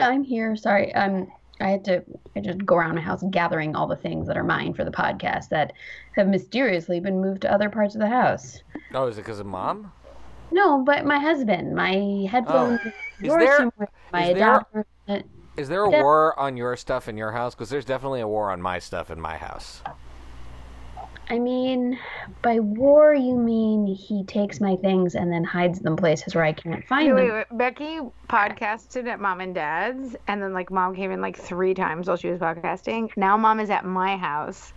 I'm here. Sorry. Um, I had to I just go around my house gathering all the things that are mine for the podcast that have mysteriously been moved to other parts of the house. Oh, is it because of mom? No, but my husband, my headphones, Oh. Is there- somewhere, my is there- adapter. uh, Is there a war on your stuff in your house? Because there's definitely a war on my stuff in my house. I mean, by war you mean he takes my things and then hides them places where I can't find Wait, them. wait, wait. Becky podcasted at mom and dad's, and then like mom came in like three times while she was podcasting. Now mom is at my house.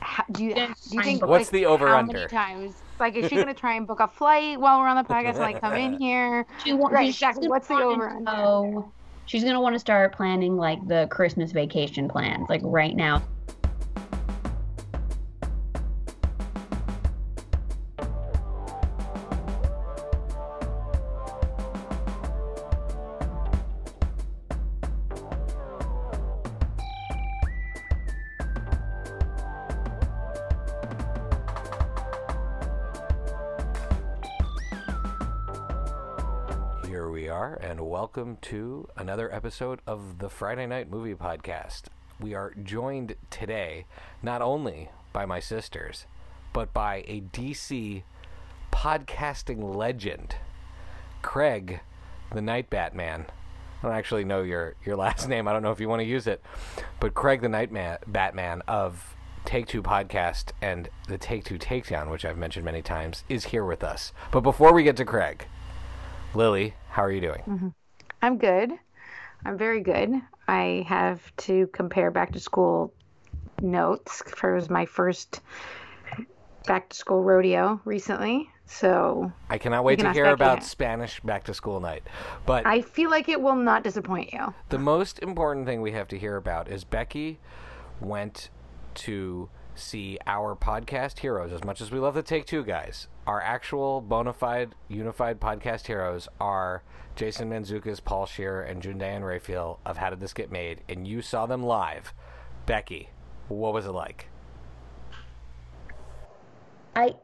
How, do you do you think What's like, the over how under? many times? Like, is she gonna try and book a flight while we're on the podcast and like come in here? She wa- Right, she's exactly. What's the over-under? know- she's gonna want to start planning like the Christmas vacation plans, like right now. Welcome to another episode of the Friday Night Movie Podcast. We are joined today not only by my sisters, but by a DC podcasting legend, Craig, the Night Batman. I don't actually know your, your last name. I don't know if you want to use it, but Craig, the Night Man, Batman of Take Two Podcast and the Take Two Takedown, which I've mentioned many times, is here with us. But before we get to Craig, Lily, how are you doing? Mm-hmm. I'm good. I'm very good. I have to compare back to school notes. For it was my first back to school rodeo recently, so I cannot wait to hear about. Spanish back to school night. But I feel like it will not disappoint you. the most important thing we have to hear about is Becky went to see our podcast heroes. As much as we love the Take Two guys, our actual bona fide unified podcast heroes are Jason Mantzoukas, Paul Scheer, and June Diane Raphael of How Did This Get Made, and you saw them live. Becky, what was it like? I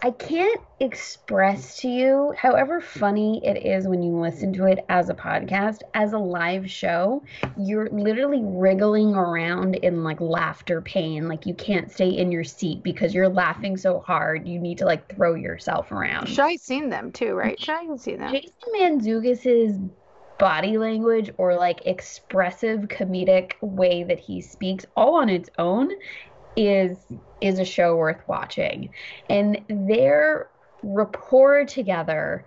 I can't express to you, however funny it is when you listen to it as a podcast, as a live show, you're literally wriggling around in like laughter pain. Like you can't stay in your seat because you're laughing so hard. You need to like throw yourself around. Shai's seen them too, right? Shai can see them. Jason Mantzoukas's body language or like expressive comedic way that he speaks all on its own is is a show worth watching. And their rapport together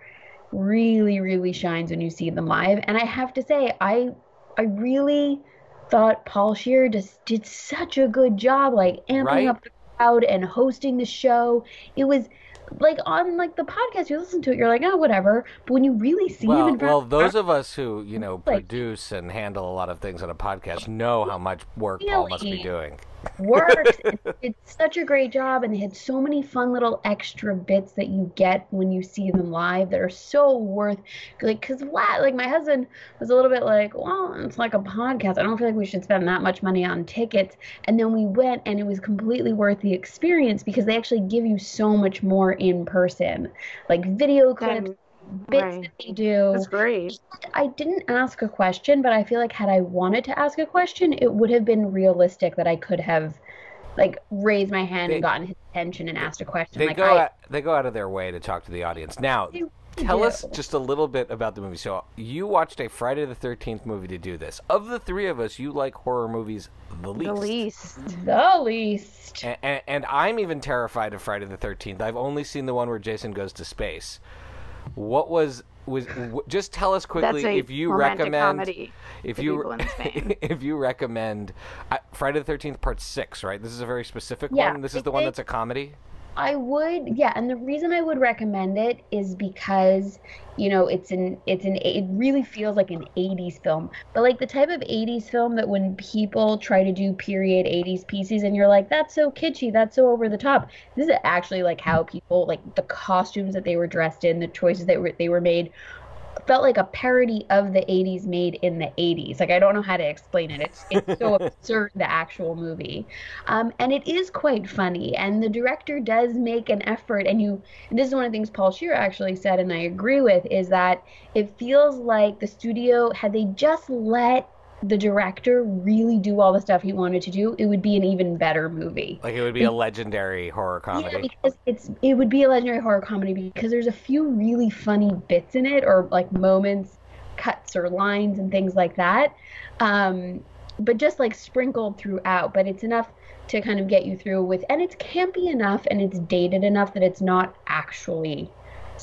really really shines when you see them live. And i have to say i i really thought paul Scheer just did such a good job like amping Right? up the crowd and hosting the show. It was like on like the podcast you listen to it you're like oh whatever. But when you really see him Well, in front well, those of us who you know Like- produce and handle a lot of things on a podcast know how much work Paul must be doing. Worked and did such a great job and they had so many fun little extra bits that you get when you see them live that are so worth like because what? like my husband was a little bit like well it's like a podcast i don't feel like we should spend that much money on tickets and then we went and it was completely worth the experience because they actually give you so much more in person like video clips Then- bits right. that they do That's great. I didn't ask a question, but I feel like had I wanted to ask a question, it would have been realistic that I could have like raised my hand They- and gotten his attention and asked a question. They like go I, out, they go out of their way to talk to the audience. Now, tell do. us just a little bit about the movie. So, you watched a Friday the 13th movie to do this. Of the three of us, you like horror movies the least. The least. the least. And, and, and I'm even terrified of Friday the 13th. I've only seen the one where Jason goes to space. What was was just tell us quickly if you recommend if you people in Spain. if you recommend uh, Friday the 13th part 6, right? This is a very specific Yeah, one. This is the one that's a comedy. I would, yeah, and the reason I would recommend it is because, you know, it's an it's an it really feels like an 80s film. But like the type of 80s film that when people try to do period 80s pieces and you're like that's so kitschy, that's so over the top. This is actually like how people like the costumes that they were dressed in, the choices that were they were made felt like a parody of the 80s made in the 80s. Like I don't know how to explain it. It's it's so absurd the actual movie. Um, and it is quite funny and the director does make an effort and you and this is one of the things Paul Scheer actually said and I agree with is that it feels like the studio had they just let the director really do all the stuff he wanted to do, it would be an even better movie. Like it would be a legendary horror comedy. Yeah, because it's it would be a legendary horror comedy because there's a few really funny bits in it, or like moments, cuts or lines and things like that. Um, but just like sprinkled throughout. But it's enough to kind of get you through with, and it's campy enough and it's dated enough that it's not actually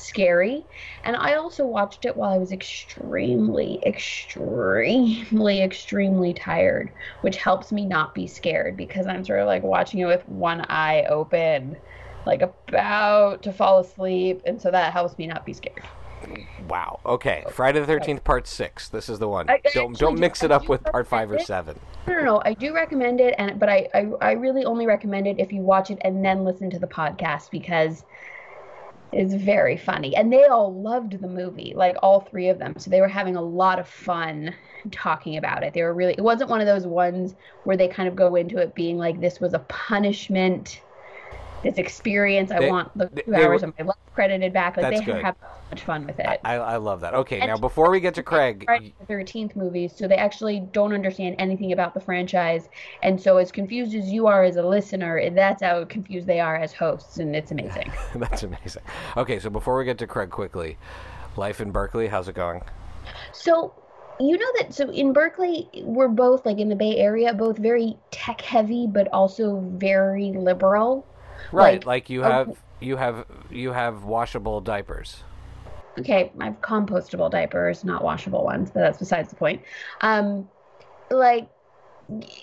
scary. And I also watched it while I was extremely, extremely, extremely tired, which helps me not be scared because I'm sort of like watching it with one eye open, like about to fall asleep. And so that helps me not be scared. Wow. Okay. Friday the Thirteenth Part Six. This is the one. I- I don't don't do- mix it up with Part Five or. Seven. No, no, no. I do recommend it, and but I, I, I really only recommend it if you watch it and then listen to the podcast because it's very funny. And they all loved the movie, like all three of them. So they were having a lot of fun talking about it. They were really. It wasn't one of those ones where they kind of go into it being like this was a punishment. This experience, I They- want the two they hours were- of my life credited back. Like they good. have so much fun with it. I, I love that. Okay. And Now before we get to Craig, Thirteenth movies, so they actually don't understand anything about the franchise, and so as confused as you are as a listener, that's how confused they are as hosts, and it's amazing. that's amazing. Okay. So before we get to Craig, quickly, life in Berkeley. How's it going? So you know that so in Berkeley we're both like in the Bay Area, both very tech heavy, but also very liberal. Right. Like, Like, you have you have you have washable diapers. okay, I have compostable diapers, not washable ones, but that's besides the point. Um, like,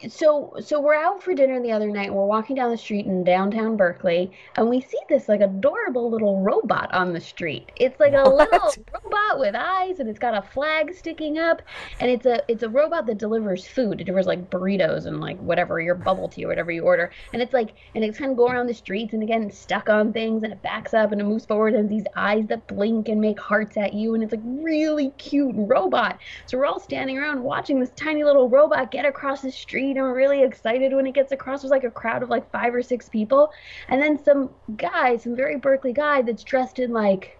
so so we're out for dinner the other night. And we're walking down the street in downtown Berkeley, and we see this like adorable little robot on the street. It's like a little robot with eyes, and it's got a flag sticking up, and it's a it's a robot that delivers food. It delivers like burritos and like whatever your bubble tea or whatever you order, and it's like and it's kind of go around the streets, and again stuck on things, and it backs up and it moves forward, and these eyes that blink and make hearts at you, and it's like really cute robot. So we're all standing around watching this tiny little robot get across the street, and we're really excited when it gets across. There's like a crowd of like five or six people, and then some guy, some very Berkeley guy that's dressed in like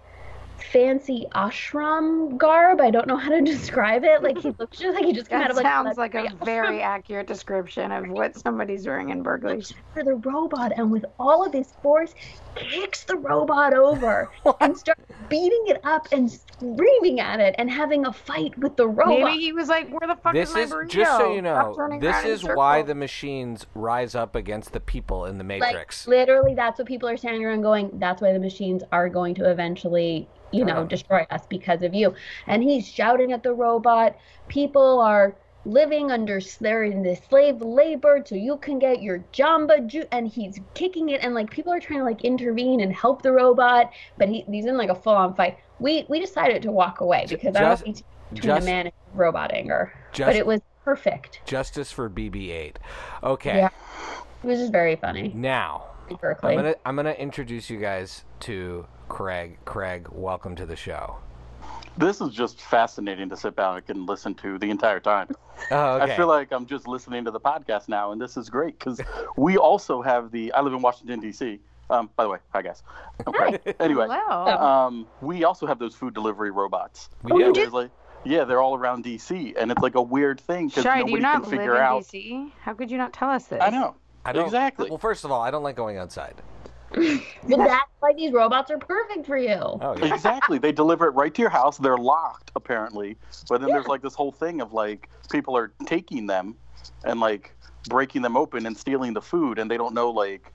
fancy ashram garb. I don't know how to describe it. Like he looks just like he just came out of like sounds like a ashram very accurate description of what somebody's wearing in Berkeley. for the robot and with all of his force kicks the robot over and starts beating it up and screaming at it and having a fight with the robot. Maybe he was like, "Where the fuck This is my is burrito?" just so you know. This is why the machines rise up against the people in the like Matrix. literally that's what people are standing around going that's why the machines are going to eventually you know Uh-huh. destroy us because of you and he's shouting at the robot people are living under they're in this slave labor so you can get your jamba ju-, and he's kicking it and like people are trying to like intervene and help the robot but he, he's in like a full-on fight we we decided to walk away because i just- don't need to between just- a man and robot anger just- but it was perfect Justice for BB-8. Okay. Yeah. it was just very funny Now Berkeley. I'm gonna I'm gonna introduce you guys to Craig. Craig, welcome to the show. This is just fascinating to sit back and listen to the entire time. Oh, okay. I feel like I'm just listening to the podcast now, and this is great because we also have the. I live in Washington D.C. Um, by the way, hi guys. I'm Craig. Anyway, Hello. um, we also have those food delivery robots. We Oh, you do. do? Like, yeah, they're all around D.C. and it's like a weird thing because Shai, do nobody you not can live figure in out. DC? How could you not tell us this? I know. I don't, exactly. Well, first of all, I don't like going outside. Well, that's why these robots are perfect for you. Oh, yeah. exactly. They deliver it right to your house. They're locked apparently, but then there's like this whole thing of like people are taking them and like breaking them open and stealing the food, and they don't know like,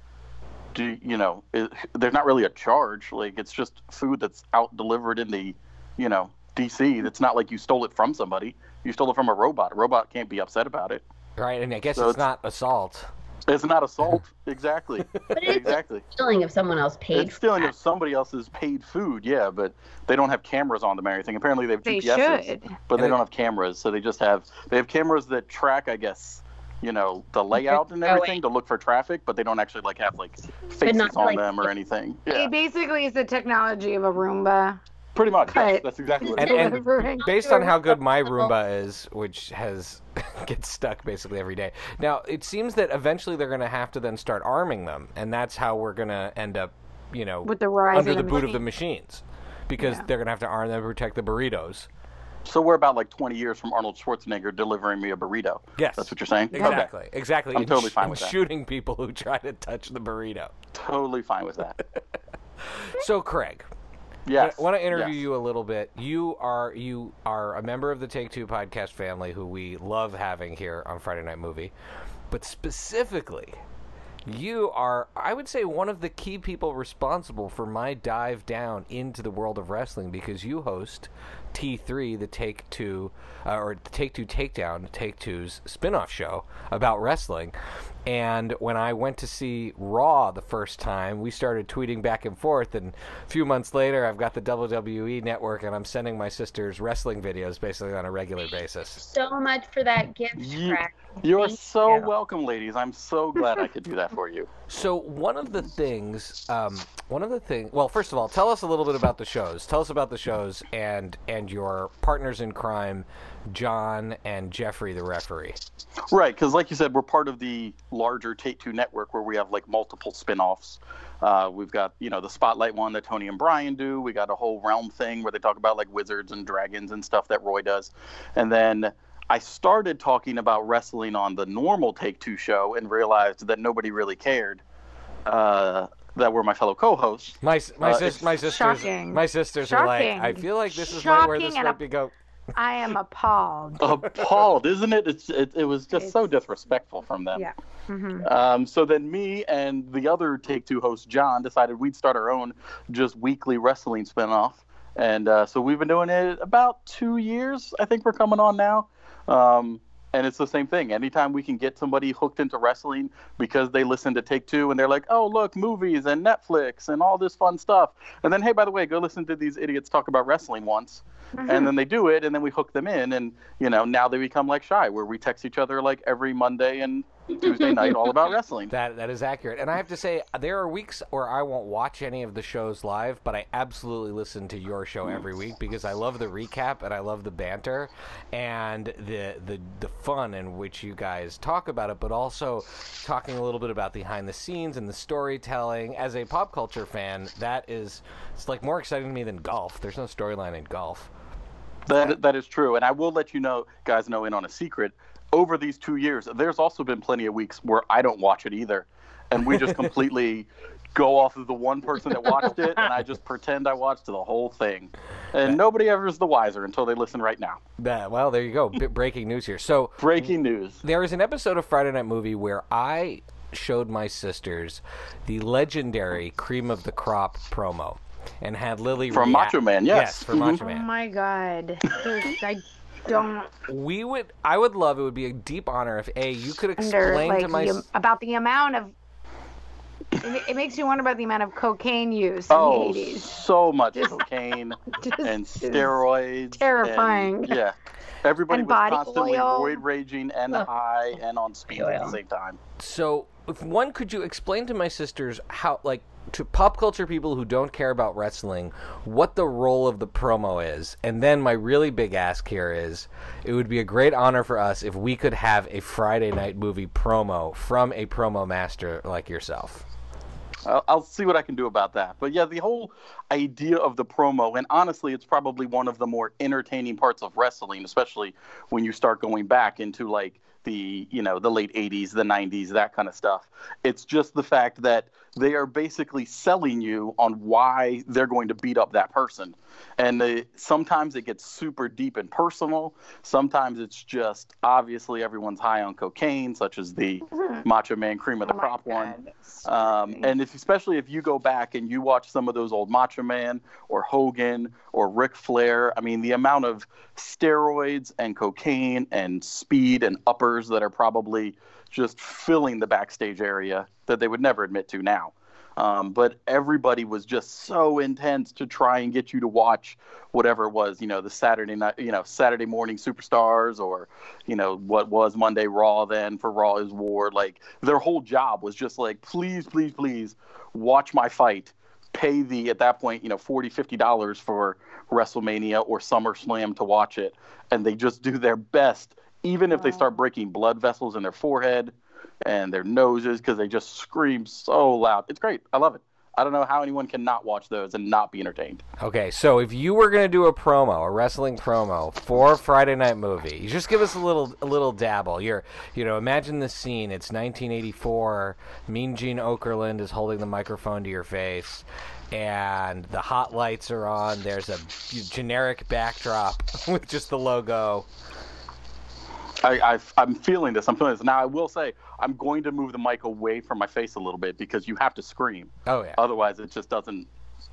do you know? It, there's not really a charge. Like it's just food that's out delivered in the, you know, DC. It's not like you stole it from somebody. You stole it from a robot. A robot can't be upset about it. right, and I guess So it's it's- not assault. It's not assault. Exactly. But it's exactly. stealing of someone else paid It's stealing of somebody else's paid food, yeah, but they don't have cameras on them or anything. Apparently they have They GPSs, should. but And they it- don't have cameras. So they just have they have cameras that track, I guess, you know, the layout and everything to look for traffic, but they don't actually like have like faces not, on like- them or anything. Yeah, It basically is the technology of a Roomba Pretty much. Yes, that's exactly what And- is. and based on how good my Roomba is, which has gets stuck basically every day. Now it seems that eventually they're going to have to then start arming them, and that's how we're going to end up, you know, With the rise under of the the boot of the machines, because Yeah. they're going to have to arm them to protect the burritos. So we're about like 20 years from Arnold Schwarzenegger delivering me a burrito. Yes, That's what you're saying? Okay. exactly, exactly. I'm and totally fine and with that. Shooting people who try to touch the burrito. Totally fine with that. So Craig, Yes. I want to interview yes. you a little bit. You are you are a member of the Take Two podcast family, who we love having here on Friday Night Movie, but specifically, you are I would say one of the key people responsible for my dive down into the world of wrestling because you host T3, the Take Two uh, or the Take Two Takedown, Take Two's spin-off show about wrestling. And when I went to see Raw the first time, we started tweeting back and forth. And a few months later, I've got the WWE network, and I'm sending my sisters wrestling videos basically on a regular basis. So much for that gift, You- Craig. You're Thank so you. welcome, ladies. I'm so glad I could do that for you. So one of the things, um, one of the things. Well, first of all, tell us a little bit about the shows. Tell us about the shows and and your partners in crime, John and Jeffrey, the referee. Right, because like you said, we're part of the larger Take Two network where we have like multiple spin-offs. Uh, we've got you know the Spotlight one that Tony and Brian do. We got a whole Realm thing where they talk about like wizards and dragons and stuff that Roy does. And then I started talking about wrestling on the normal Take Two show and realized that nobody really cared. Uh, that were my fellow co-hosts. My s- my Uh, sis, my sisters, shocking. my sisters are like, I feel like this is right where this Shocking and might be go. I am appalled. Appalled, isn't it? It's, it? It was just so disrespectful from them. Yeah. hmm Um, so then me and the other Take Two host, John, decided we'd start our own just weekly wrestling spinoff. And uh, so we've been doing it about two years, I think we're coming on now. Um, and it's the same thing. Anytime we can get somebody hooked into wrestling because they listen to Take Two and they're like, oh, look, movies and Netflix and all this fun stuff. And then, hey, by the way, go listen to these idiots talk about wrestling once. Mm-hmm. And then they do it, and then we hook them in. And, you know, now they become like Shy, where we text each other like every Monday and Tuesday night all about wrestling. That that is accurate. And I have to say, there are weeks where I won't watch any of the shows live, but I absolutely listen to your show every week because I love the recap and I love the banter and the the the fun in which you guys talk about it, but also talking a little bit about behind the scenes and the storytelling. As a pop culture fan, that is it's like more exciting to me than golf. There's no storyline in golf. That that is true, and I will let you know, guys, know in on a secret. Over these two years, there's also been plenty of weeks where I don't watch it either, and we just completely go off of the one person that watched it, and I just pretend I watched the whole thing, and nobody ever is the wiser until they listen right now. That, well, there you go. Bit breaking news here. So Breaking news. There is an episode of Friday Night Movie where I showed my sisters the legendary cream of the crop promo and had Lily From react- Macho Man, yes. for Mhm. Macho Oh my god. There's, I don't We would, I would love. It would be a deep honor if a you could wonder explain like to my. the, about the amount of. It, it makes you wonder about the amount of cocaine use in Oh, the 80s. so much Just- cocaine Just and steroids. terrifying. and- yeah. Everybody And was body constantly oil. roid raging and Ugh. high and on speed at the same time. So, if one could you explain to my sisters how, like, to pop culture people who don't care about wrestling, what the role of the promo is? And then my really big ask here is, it would be a great honor for us if we could have a Friday night movie promo from a promo master like yourself. I'll, see what I can do about that. But yeah, the whole idea of the promo, and honestly, it's probably one of the more entertaining parts of wrestling, especially when you start going back into like the you know the late 80s the 90s that kind of stuff it's just the fact that they are basically selling you on why they're going to beat up that person. And they, sometimes it gets super deep and personal. Sometimes it's just obviously everyone's high on cocaine such as the macho man cream of the Oh crop one. um, and if, especially if you go back and you watch some of those old Macho Man or Hogan or Ric Flair, I mean, the amount of steroids and cocaine and speed and uppers that are probably just filling the backstage area that they would never admit to now. Um, but everybody was just so intense to try and get you to watch whatever it was, you know, the Saturday night, you know, Saturday morning superstars or, you know, what was Monday Raw then for Raw is War. Like their whole job was just like, please, please, please watch my fight. Pay the, at that point, you know, 40 $50 for WrestleMania or SummerSlam to watch it, and they just do their best, even if they start breaking blood vessels in their forehead and their noses because they just scream so loud. It's great. I love it. I don't know how anyone can not watch those and not be entertained. Okay, so if you were gonna do a promo, a wrestling promo for Friday Night Movie, you just give us a little, a little dabble. You're, you know, imagine the scene. It's 1984. Mean Gene Okerlund is holding the microphone to your face, and the hot lights are on. There's a generic backdrop with just the logo. I, I, am feeling this. I'm feeling this. Now, I will say, I'm going to move the mic away from my face a little bit because you have to scream. Oh yeah. Otherwise, it just doesn't,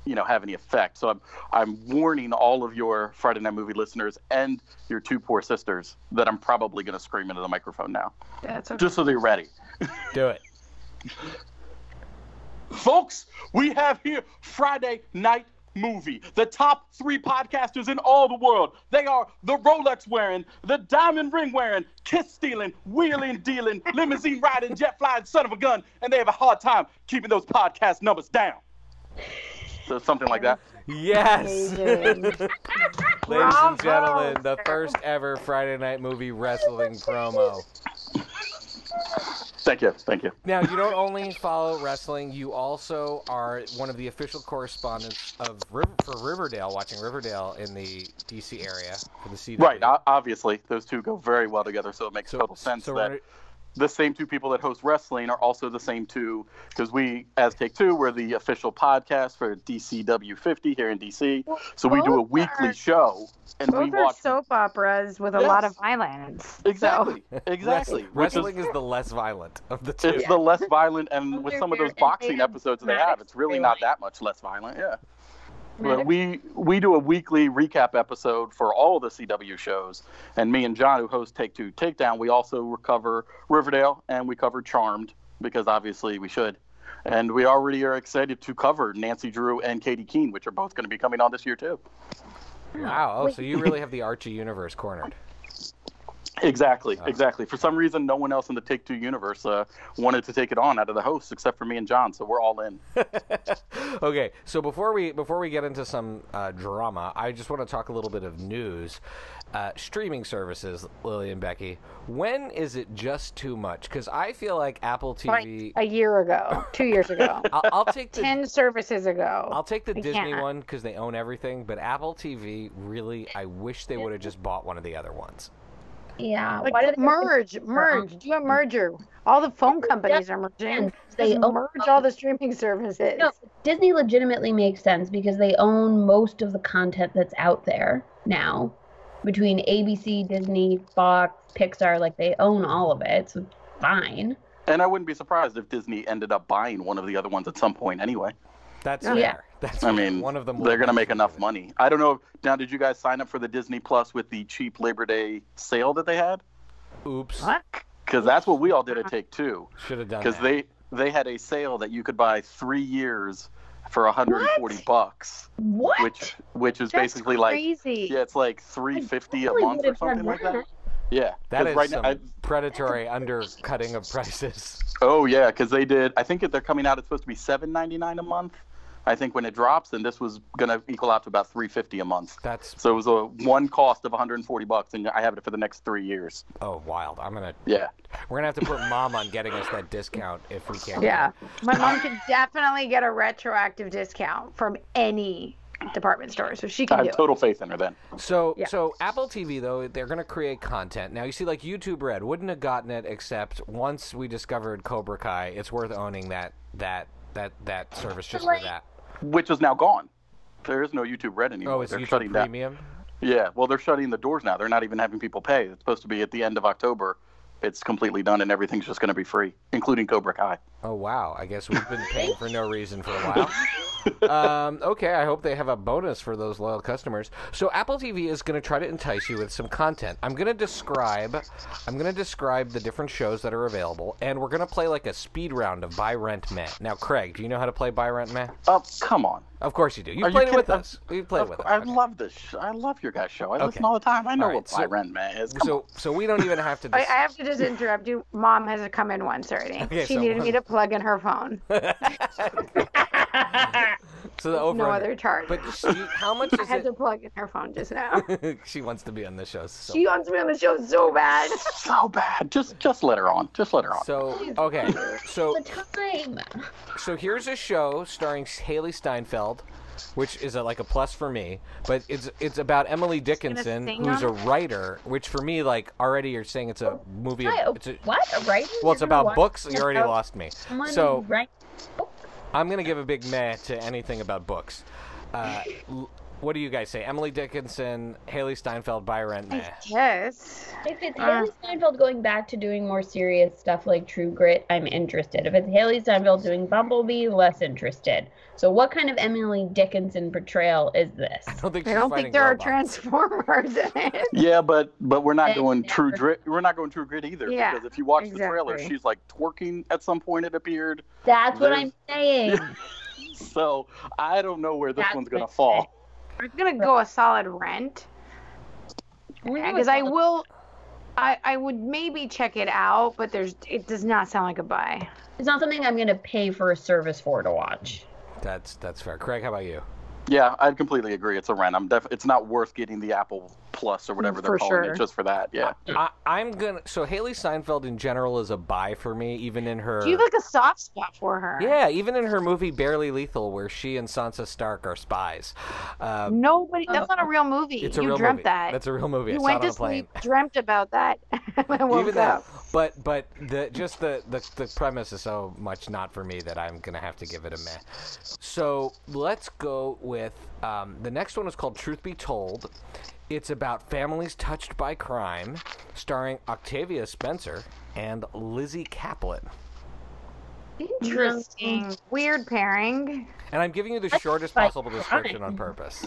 you know, have any effect. So I'm, I'm warning all of your Friday Night Movie listeners and your two poor sisters that I'm probably going to scream into the microphone now. Yeah, that's okay. Just so they're ready. Do it. Folks, we have here Friday Night movie. The top three podcasters in all the world. They are the Rolex wearing, the diamond ring wearing, kiss stealing, wheeling dealing, limousine riding, jet flying son of a gun, and they have a hard time keeping those podcast numbers down. So something like that. Yes. Ladies and gentlemen, the first ever Friday Night Movie wrestling promo. Thank you. Thank you. Now, you don't only follow wrestling, you also are one of the official correspondents of River, for Riverdale, watching Riverdale in the DC area for the CW. Right. Obviously, those two go very well together, so it makes So- total sense so that the same two people that host wrestling are also the same two because we, as Take Two, we're the official podcast for DCW 50 here in DC. So we do a Both weekly are- show and we Both are watch. soap operas with a lot of violence. Exactly. Exactly. Wrestling, Which is- is the less violent of the two. It's the less violent, and with some of those boxing they have episodes they have, it's really not that much less violent. Yeah. But we we do a weekly recap episode for all the CW shows, and me and John, who host Take Two Takedown, we also cover Riverdale and we cover Charmed because obviously we should, and we already are excited to cover Nancy Drew and Katy Keene, which are both going to be coming on this year too. Wow. Oh, so you really have the Archie universe cornered. Exactly, Oh. exactly. For some reason, no one else in the Take Two universe uh, wanted to take it on out of the hosts except for me and John, so we're all in. okay, so before we before we get into some uh, drama, I just want to talk a little bit of news. Uh, streaming services, Lily and Becky. When is it just too much? Because I feel like Apple TV. Like a year ago, two years ago, I'll, I'll take the ten services ago. I'll take the We Disney can't. one because they own everything. But Apple TV, really, I wish they would have just bought one of the other ones. Yeah. Like why do they merge, merge, do a merger. All the phone companies are merging. They Just merge all the streaming services. No, Disney legitimately makes sense because they own most of the content that's out there now. Between ABC, Disney, Fox, Pixar, like they own all of it. So fine. And I wouldn't be surprised if Disney ended up buying one of the other ones at some point anyway. That's Yeah. fair. That's I mean, one of them. they're going to make enough money. I don't know. Now, did you guys sign up for the Disney Plus with the cheap Labor Day sale that they had? Oops. What? Because that's what we all did at Take Two. Should have done Because they they had a sale that you could buy three years for 140 What? bucks, What? which which is That's basically like yeah, it's like 350 a totally month or would've done something like that. that. Yeah, That 'cause is right some now. I, predatory undercutting of prices. oh yeah, because they did. I think if they're coming out, it's supposed to be 7.99 a month. I think when it drops, and this was gonna equal out to about 350 a month. That's So it was a one cost of 140 bucks, and I have it for the next three years. oh wild. I'm gonna. Yeah. We're gonna have to put mom on getting us that discount if we can't. Yeah, my mom could definitely get a retroactive discount from any department store, so she I can do have total faith in her then. So Yeah. so Apple TV though they're going to create content. Now you see like YouTube Red wouldn't have gotten it except once we discovered Cobra Kai. It's worth owning that that that that service just for that. Which is now gone. There is no YouTube Red anymore. Oh, it's they're YouTube shutting down. Premium. Yeah, well, they're shutting the doors now. They're not even having people pay. It's supposed to be at the end of October. It's completely done, and everything's just going to be free, including Cobra Kai. Oh wow! I guess we've been paying for no reason for a while. um, okay, I hope they have a bonus for those loyal customers. So Apple TV is going to try to entice you with some content. I'm going to describe, I'm going to describe the different shows that are available, and we're going to play like a speed round of Buy Rent Meh. Now, Craig, do you know how to play Buy Rent Meh? Oh, come on. Of course you do. You Are you played it with kidding? us. You played Of with us. I Okay. love this. Sh- I love your guys' show. I Okay. listen all the time. I know All right, what so- Buy Rent Man is. Come So, so we don't even have to. I, I have to just interrupt you. Mom has to come in once already. Okay, she so needed one- me to plug in her phone. So the over no other charge. But she, how much I had it? to plug in her phone just now. she wants to be on the show. So, she wants to be on the show so bad. So bad. Just just let her on. Just let her on. so okay. So the time. so here's a show starring Hailee Steinfeld, which is a, like a plus for me. But it's it's about Emily Dickinson, who's a writer. Which for me, like already, you're saying it's a movie. Hi, Of, it's a, what? A writing? well, it's about books. You already lost me. So who writes books? I'm gonna give a big meh to anything about books. Uh, what do you guys say? Emily Dickinson, Hailee Steinfeld, buy rent meh. Yes. If it's Uh. Hailee Steinfeld going back to doing more serious stuff like True Grit, I'm interested. If it's Hailee Steinfeld doing Bumblebee, less interested. So, what kind of Emily Dickinson portrayal is this? I don't think I don't think there robots. are transformers in it. Yeah, but but we're not They going true grit. We're not going true grit either. Yeah, because if you watch the trailer, she's like twerking at some point. It appeared. That's what I'm saying. So I don't know where this That's one's gonna what- fall. I'm gonna go a solid rent because I will. I, I would maybe check it out, but there's it does not sound like a buy. It's not something I'm going to pay for a service for to watch. That's that's fair. Craig, how about you? Yeah, I completely agree. It's a rent. I'm def- It's not worth getting the Apple Plus or whatever they're For calling sure. it just for that. Yeah. I, I'm gonna. So Hailee Steinfeld in general is a buy for me, even in her. Do you have like a soft spot for her? yeah, even in her movie Barely Lethal, where she and Sansa Stark are spies. Uh, Nobody. That's not a real movie. it's a you real dreamt movie. that. That's a real movie. you I saw went it on to a plane. sleep, dreamt about that, and woke even that, up. But but the just the, the the premise is so much not for me that I'm gonna have to give it a meh. So let's go with um, the next one is called Truth Be Told. It's about families touched by crime, starring Octavia Spencer and Lizzy Caplan. Interesting. Weird pairing. And I'm giving you the Touched shortest by possible description on purpose.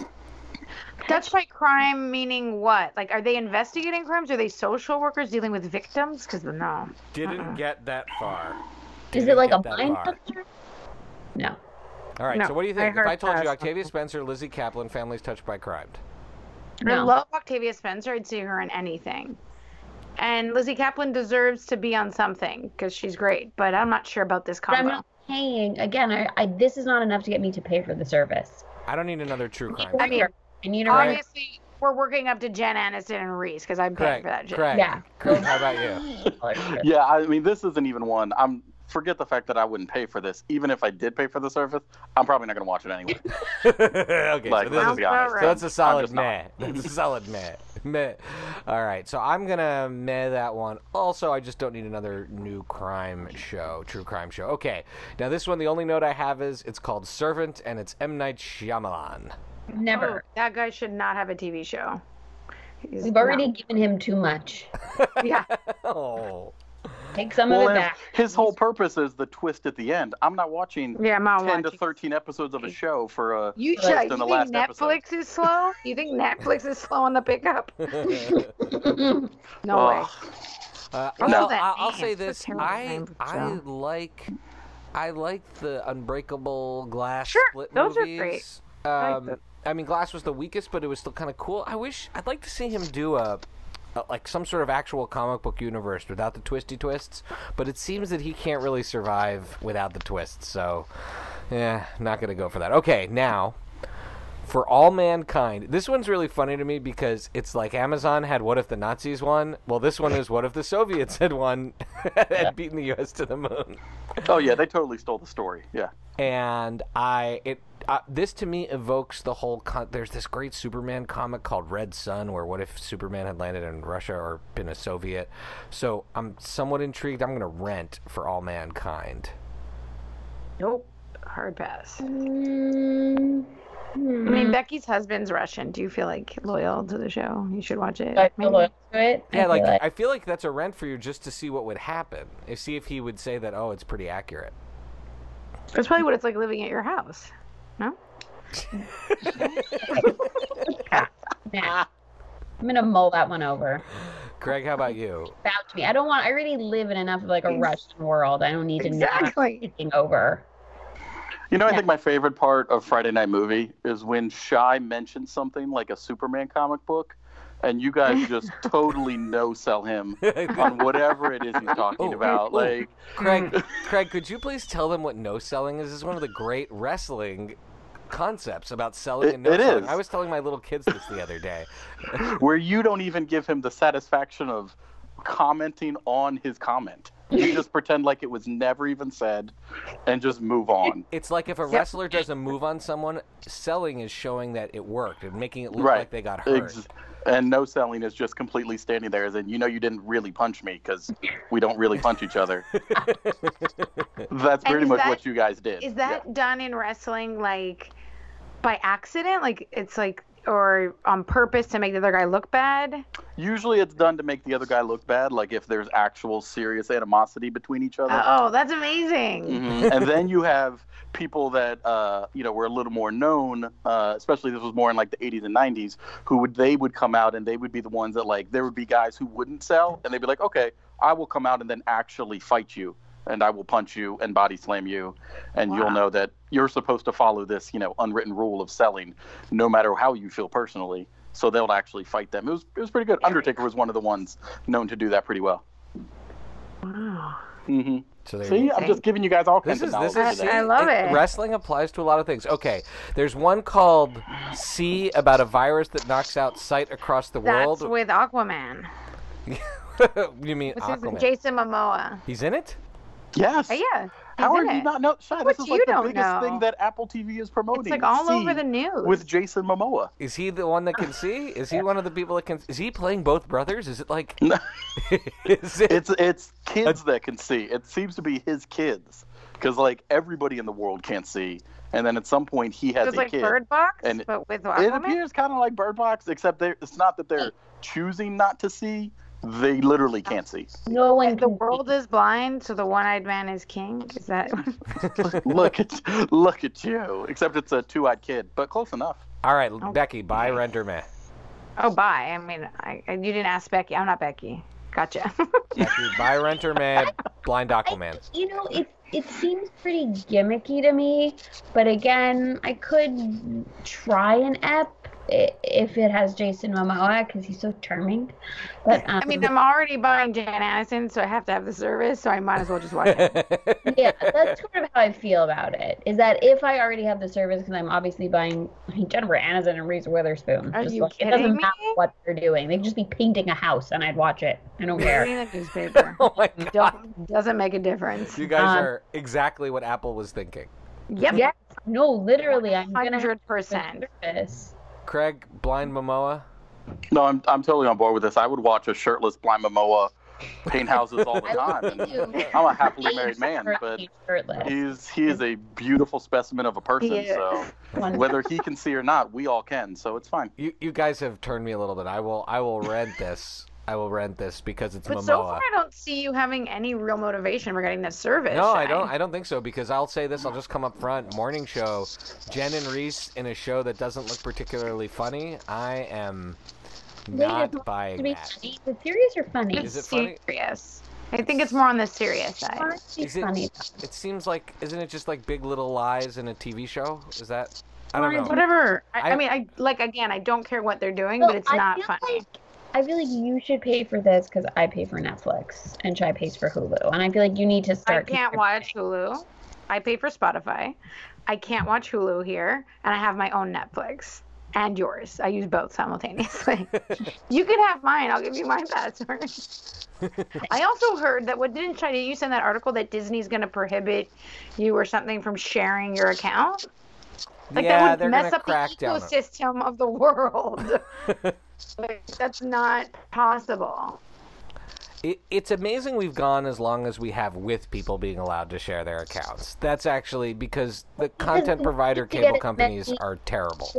Touched by crime meaning what? Like, are they investigating crimes? Are they social workers dealing with victims? Because no. Didn't Uh-uh. get that far. Is Didn't it like a get that mind far. No. All right. No, so what do you I think? If I told you. Octavia Spencer, Lizzy Caplan, families touched by crime. I love Octavia Spencer. I'd see her in anything. And Lizzy Caplan deserves to be on something because she's great, but I'm not sure about this But I'm combo. not paying. Again, I, I this is not enough to get me to pay for the service. I don't need another true crime. I mean, show. I need a writer. Obviously, we're working up to Jen Aniston and Reese because I'm paying Craig, for that shit. Craig, Yeah. Craig, how about you? Yeah, I mean, this isn't even one. I'm forget the fact that I wouldn't pay for this. Even if I did pay for the service, I'm probably not going to watch it anyway. okay, like, so, this let's is, so that's a solid just meh. That's a solid meh. Meh. All right, so I'm gonna meh that one. Also, I just don't need another new crime show, true crime show. Okay, now this one, the only note I have is it's called Servant, and it's M Night Shyamalan. Never. Oh, that guy should not have a TV show. He's- We've already no. given him too much. Yeah. oh, Take some well, of it back. his whole purpose is the twist at the end. I'm not watching Yeah, I'm not 10 to 13 episodes of a show for a You, twist should, in you the think last Netflix episode. is slow? You think Netflix is slow on the pickup? No way. Ugh. Uh, I well, love that I- I'll name. say It's a this: terrible I name for a I show. like I like the Unbreakable Glass Sure, split those are movies. great. I like Um, those. I mean, Glass was the weakest, but it was still kind of cool. I wish I'd like to see him do a, a like some sort of actual comic book universe without the twisty twists. But it seems that he can't really survive without the twists. So, yeah, not gonna go for that. Okay, now for all mankind. This one's really funny to me because it's like Amazon had what if the Nazis won? Well, this one is what if the Soviets had won and beaten the US to the moon. Oh, yeah, they totally stole the story. Yeah. And I it uh, this to me evokes the whole con- there's this great Superman comic called Red Sun where what if Superman had landed in Russia or been a Soviet. So, I'm somewhat intrigued. I'm going to rent for all mankind. Nope. Hard pass. Mm, I mean, Becky's husband's Russian. Do you feel like loyal to the show? You should watch it. I feel maybe. loyal to it. Yeah, feel like, like I feel like that's a rent for you just to see what would happen. And see if he would say that oh, it's pretty accurate. That's probably what it's like living at your house. No? nah. I'm gonna mull that one over. Greg, how about you? About to me. I don't want. I already live in enough of like a Russian world. I don't need to know Exactly. taking over. You know, I Yeah. think my favorite part of Friday Night Movie is when Shy mentions something like a Superman comic book, and you guys just totally no sell him on whatever it is he's oh, talking Oh, about. oh, oh. Like, Craig, Craig, could you please tell them what no selling is? This is one of the great wrestling concepts about selling It- and no it selling. is. I was telling my little kids this the other day. where you don't even give him the satisfaction of commenting on his comment. You just pretend like it was never even said and just move on. It's like if a wrestler does a move on someone, selling is showing that it worked and making it look right. like they got hurt. Ex- and no selling is just completely standing there as in, you know, you didn't really punch me because we don't really punch each other. That's pretty much that- what you guys did. Is that Yeah. done in wrestling like by accident? Like it's like or on purpose to make the other guy look bad? Usually it's done to make the other guy look bad, like if there's actual serious animosity between each other. Oh, that's amazing. Mhm. and then you have people that uh, you know were a little more known, uh, especially this was more in like the 80s and 90s, who would they would come out and they would be the ones that like there would be guys who wouldn't sell and they'd be like, okay, I will come out and then actually fight you and I will punch you and body slam you, and Wow. you'll know that you're supposed to follow this you know unwritten rule of selling, no matter how you feel personally. So they'll actually fight them. It was it was pretty good. Undertaker was one of the ones known to do that pretty well. Wow. hmm So See, you I'm just giving you guys all This kinds is of this is I- I love it- it. Wrestling applies to a lot of things. Okay, there's one called C about a virus that knocks out sight across the That's world. with Aquaman. you mean What's his Aquaman? Jason Momoa. He's in it. Yes. Oh, yeah. How he's are in you it. not know? Shai, What this is like the biggest know? thing that Apple TV is promoting. It's like all See, over the news. with Jason Momoa. Is he the one that can see? Is he one of the people that can? Is he playing both brothers? Is it like? No. is it? It's it's kids that can see. It seems to be his kids, because like everybody in the world can't see. And then at some point he has It's a like kid. Bird Box, and but with Aquaman? it appears kind of like Bird Box, except it's not that they're choosing not to see. They literally can't see. No one the world is blind, so the one-eyed man is king. Is that? look at look at you. Except it's a two-eyed kid, but close enough. All right, Becky, buy render meh. oh, bye. I mean, I, I, you didn't ask Becky. I'm not Becky. Gotcha. Becky, buy renter meh. Blind Aquaman. you know, it it seems pretty gimmicky to me, but again, I could try an ep i- if it has Jason Momoa because he's so charming. But um, I mean, I'm already buying Jan Aniston, so I have to have the service, so I might as well just watch it. yeah, that's sort of how I feel about it. Is that if I already have the service, because I'm obviously buying I mean, Jennifer Aniston and Reese Witherspoon. Are just you like, it doesn't kidding matter what they're doing. They could just be painting a house, and I'd watch it. I don't care. Reading the newspaper. oh my god. Don't, doesn't make a difference. You guys Um, are exactly what Apple was thinking. Yep. Yes. No, literally, I'm gonna Hundred percent. This. Craig, blind Momoa. No, I'm I'm totally on board with this. I would watch a shirtless blind Momoa paint houses all the time. And. I'm a happily married man, but he's he is a beautiful specimen of a person. So whether he can see or not, we all can. So it's fine. You you guys have turned me a little bit. I will I will rent this. I will rent this because it's But Momoa. so far, I don't see you having any real motivation for getting this service. No, I don't. I don't think so because I'll say this. I'll just come up front. Morning show, Jen and Reese in a show that doesn't look particularly funny. I am Wait, not it's to buying be that. funny. Is it serious or funny? Is It's it funny? serious. I think it's more on the serious side. Is it- funny. It seems like isn't it just like Big Little Lies in a TV show? Is that? I don't know. Whatever. I, I, I- mean, I like again. I don't care what they're doing, Well, but it's I not feel funny. Like, I feel like you should pay for this because I pay for Netflix and Chai pays for Hulu, and I feel like you need to start. I can't watch Hulu. I pay for Spotify. I can't watch Hulu here, and I have my own Netflix and yours. I use both simultaneously. you can have mine. I'll give you my password. I also heard that what didn't Chai did you send that article that Disney's going to prohibit you or something from sharing your account? Like yeah, that would they're mess gonna up the crack down. on- ecosystem of the world. like, that's not possible. It, it's amazing we've gone as long as we have with people being allowed to share their accounts. That's actually because the content they provider need to get cable companies messy. are terrible.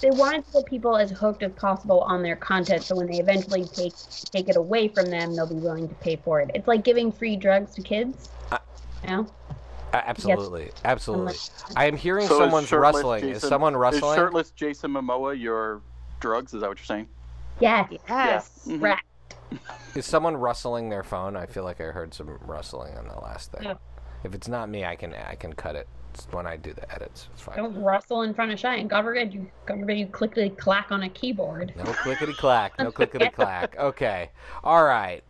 They wanted to get people as hooked as possible on their content, so when they eventually take take it away from them, they'll be willing to pay for it. It's like giving free drugs to kids. I- you know? A- Absolutely, absolutely. I am hearing So is someone's shirtless rustling. Is Jason- someone Is rustling? shirtless Jason Momoa your drugs? Is that what you're saying? Yes. Yes. Mhm. Right. Is someone rustling their phone? I feel like I heard some rustling on the last thing. Yeah. If it's not me, I can I can cut it It's when I do the edits. It's fine. Don't rustle in front of Cheyenne. God forbid you, God forbid you clickety clack on a keyboard. No clickety clack. No clickety clack. Okay. All right.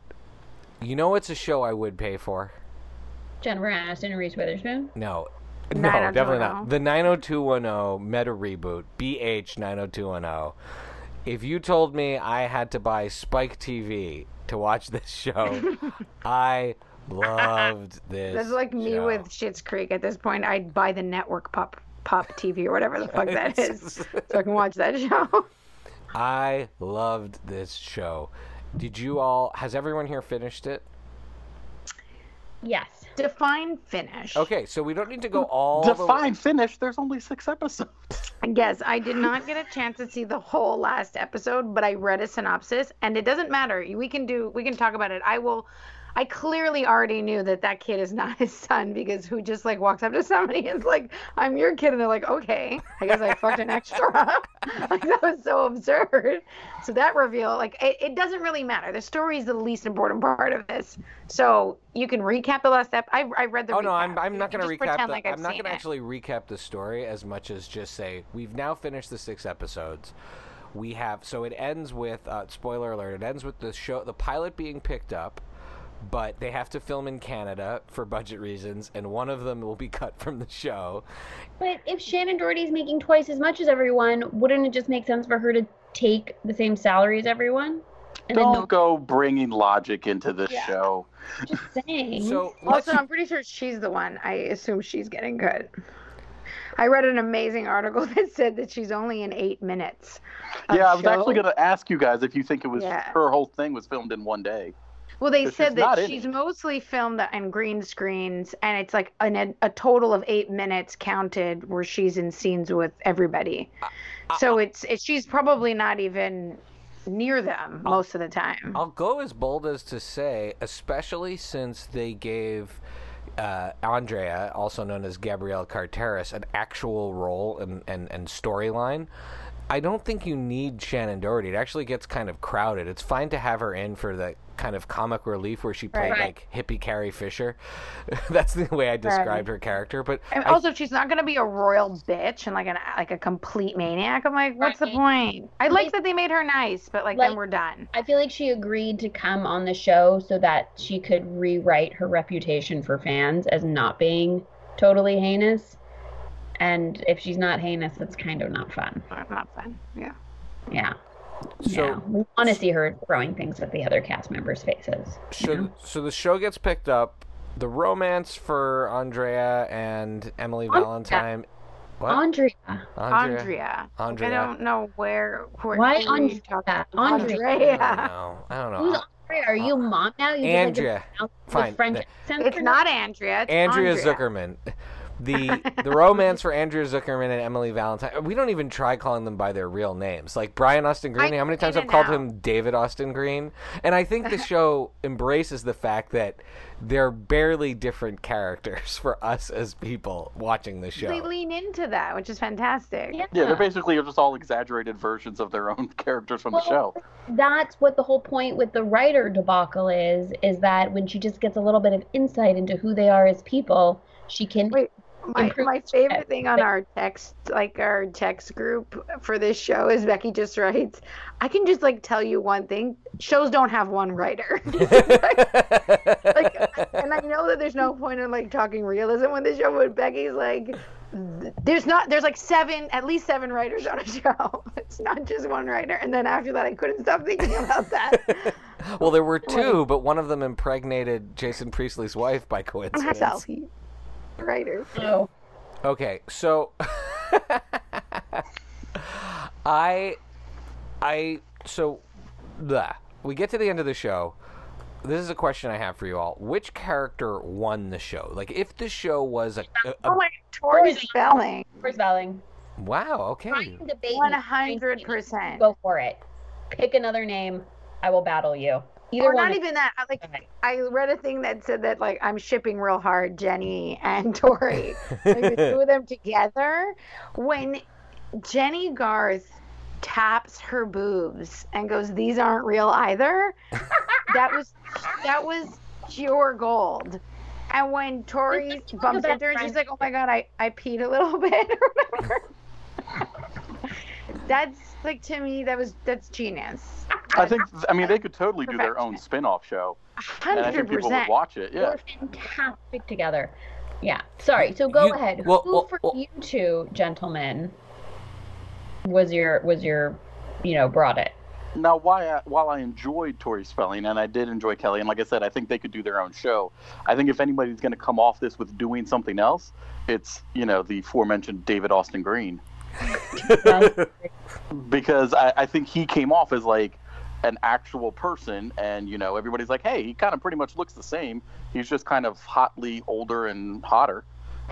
You know what's a show I would pay for? Jennifer Aniston and Reese Witherspoon. No. No, definitely not. The 90210 meta reboot, BH 90210. If you told me I had to buy Spike TV to watch this show, I loved this. That's like me show. with Schitt's Creek. At this point, I'd buy the network pop pop TV or whatever the fuck that is, so I can watch that show. I loved this show. Did you all? Has everyone here finished it? Yes. Define finish. Okay, so we don't need to go all the Define finish. There's only six episodes. Yes, I did not get a chance to see the whole last episode, but I read a synopsis, and it doesn't matter. We can do, we can talk about it. I will. I clearly already knew that that kid is not his son because who just like walks up to somebody and is like, "I'm your kid," and they're like, "Okay." I guess I fucked an extra. like that was so absurd. So that reveal, like, it, it doesn't really matter. The story is the least important part of this. So you can recap the last step. I, I read the. Oh no, I'm. I'm not going to recap. The, like I'm not going to actually recap the story as much as just say we've now finished the six episodes. We have so it ends with uh, spoiler alert. It ends with the show, the pilot being picked up, but they have to film in Canada for budget reasons, and one of them will be cut from the show. But if Shannen Doherty's making twice as much as everyone, wouldn't it just make sense for her to take the same salary as everyone? And Don't then go bringing logic into this Yeah. show. just saying. So Also, I'm pretty sure she's the one. I assume she's getting cut. I read an amazing article that said that she's only in eight minutes. yeah, I was show. actually going to ask you guys if you think it was Yeah. her whole thing was filmed in one day. Well, they said that she's it. mostly filmed on green screens, and it's like an, a total of eight minutes counted where she's in scenes with everybody. so it's, it's she's probably not even near them most of the time. I'll go as bold as to say, especially since they gave uh, Andrea, also known as Gabrielle Carteris, an actual role and, and, and storyline. I don't think you need Shannen Doherty. It actually gets kind of crowded. It's fine to have her in for the kind of comic relief where she played Right. like hippie Carrie Fisher. That's the way I described her character. But And I- also, she's not gonna be a royal bitch and like an like a complete maniac, I'm like, what's the point? I like that they made her nice, but like, Like- then we're done. I feel like she agreed to come on the show so that she could rewrite her reputation for fans as not being totally heinous. And if she's not heinous, that's kind of not fun. Not fun. Yeah. Yeah. So yeah. We want to see her throwing things at the other cast members' faces. So, so the show gets picked up. The romance for Andrea and Emily Andrea. Valentine. What? Andrea. Andrea. Andrea. Like, I don't know where. where Why who are you Andrea? talking- Andrea. I don't know. I don't Who's. Andrea? Are you uh, mom now? You Andrea. Like Fine. The French The- It's not Andrea. It's Andrea Andrea. Zuckerman. The the romance for Andrea Zuckerman and Emily Valentine. We don't even try calling them by their real names. Like Brian Austin Green. I how many times get I've called now. him David Austin Green? And I think the show embraces the fact that they're barely different characters for us as people watching the show. They lean into that, which is fantastic. Yeah. Yeah, they're basically just all exaggerated versions of their own characters from the show. that's what the whole point with the writer debacle is is that when she just gets a little bit of insight into who they are as people she can Wait, My, my favorite thing on our text, like our text group for this show, is Becky just writes, "I can just like tell you one thing: shows don't have one writer." like, and I know that there's no point in like talking realism with this show, but Becky's like, "There's not, there's like seven, at least seven writers on a show. It's not just one writer." And then after that, I couldn't stop thinking about that. well, there were two, but one of them impregnated Jason Priestley's wife by coincidence. Myself, writer. oh Okay, so I I so blah. we get to the end of the show. This is a question I have for you all. Which character won the show? Like if the show was a, a, a- Oh my, Tori Spelling. Tori Spelling wow, okay. debate me. hundred percent. go for it pick another name I will battle you either Or not even that. I, Like. I read a thing that said that like I'm shipping real hard Jennie and Tori, like the two of them together. When Jennie Garth taps her boobs and goes, "These aren't real either," that was that was pure gold. And when Tori It's just like bumps into her, and she's like, "Oh my god, I I peed a little bit,". That's like to me, that was that's genius. I think, I mean, they could totally do their own Perfection. spin off show. And I Hundred think people would percent. watch it. Yeah. They're fantastic together Yeah. Sorry. So go You- ahead. well, Who well, for well- you two gentlemen was your was your you know brought it? Now, why I, while I enjoyed Tori Spelling and I did enjoy Kelly, and like I said, I think they could do their own show. I think if anybody's going to come off this with doing something else, it's you know the aforementioned David Austin Green because I, I think he came off as like an actual person, and you know everybody's like, hey, he kind of pretty much looks the same. He's just kind of hotly older and hotter,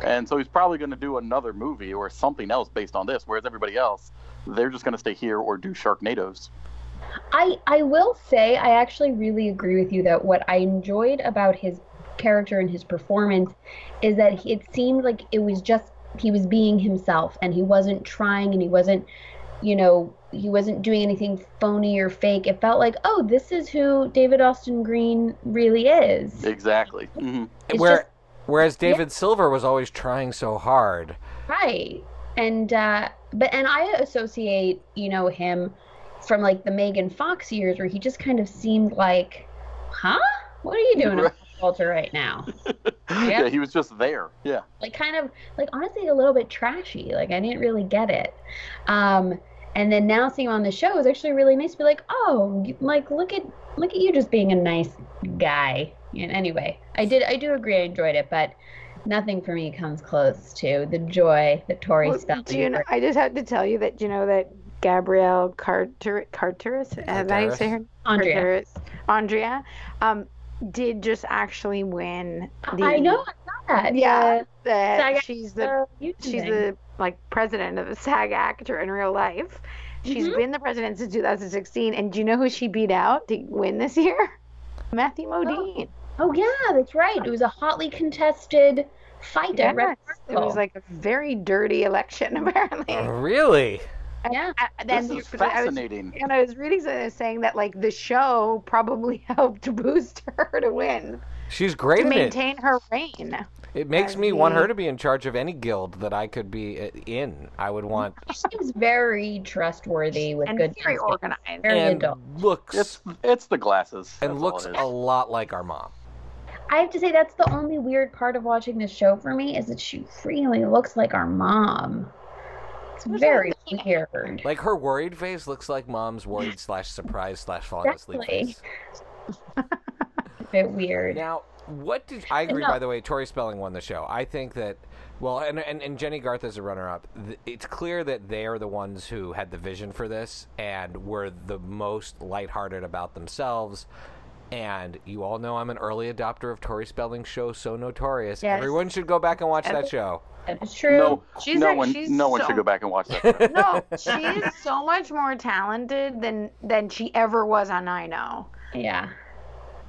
and so he's probably going to do another movie or something else based on this. Whereas everybody else, they're just going to stay here or do Sharknadoes. I I will say I actually really agree with you that what I enjoyed about his character and his performance is that it seemed like it was just he was being himself and he wasn't trying and he wasn't you know he wasn't doing anything phony or fake. It felt like oh this is who David Austin Green really is. Exactly. hmm Where, just- whereas David Silver was always trying so hard. Right. And uh but and I associate, you know, him from like the Megan Fox years where he just kind of seemed like, huh? What are you doing in Right. pop culture right now? Yeah. he was just there. Yeah. Like kind of like honestly a little bit trashy. Like I didn't really get it. Um and then now seeing him on the show is actually really nice to be like, oh, like look at look at you just being a nice guy. And anyway, I did I do agree I enjoyed it, but nothing for me comes close to the joy that Tori Well, Spelling do you know, I just have to tell you that you know that Gabrielle Carter Carteris, is that how you say her? Andrea. Carteris, Andrea, um, did just actually win. The, I know, I saw that. Yeah, the, SAG she's the YouTube she's the like president of the SAG actor in real life. She's Mhm. been the president since 2016, and do you know who she beat out to win this year? Matthew Modine. Oh yeah, that's right. It was a hotly contested fight at Red Yes, it was like a very dirty election apparently. Really? yeah. And then This is I was- fascinating. And I was reading something saying that like the show probably helped boost her to win, She's great to in it. maintain her reign. It makes as me want her to be in charge of any guild that I could be uh, in. I would want She seems very trustworthy with and good very counsel. organized. Very and adult. looks It's it's the glasses. and That's looks a lot like our mom. I have to say that's the only weird part of watching this show for me is that she really looks like our mom. It's very weird. Like her worried face looks like mom's worried slash surprised slash falling asleep Exactly. face. A bit weird. Now, what did I agree? No. By the way, Tori Spelling won the show. I think that well, and and, and Jennie Garth is a runner-up. It's clear that they are the ones who had the vision for this and were the most lighthearted about themselves. And you all know I'm an early adopter of Tori Spelling's show, So Notorious. Yes. Everyone should go back and watch that show. That is true. No, She's no a- one, she's no one should go back and watch that. No, she's so much more talented than than she ever was on I Know. Yeah.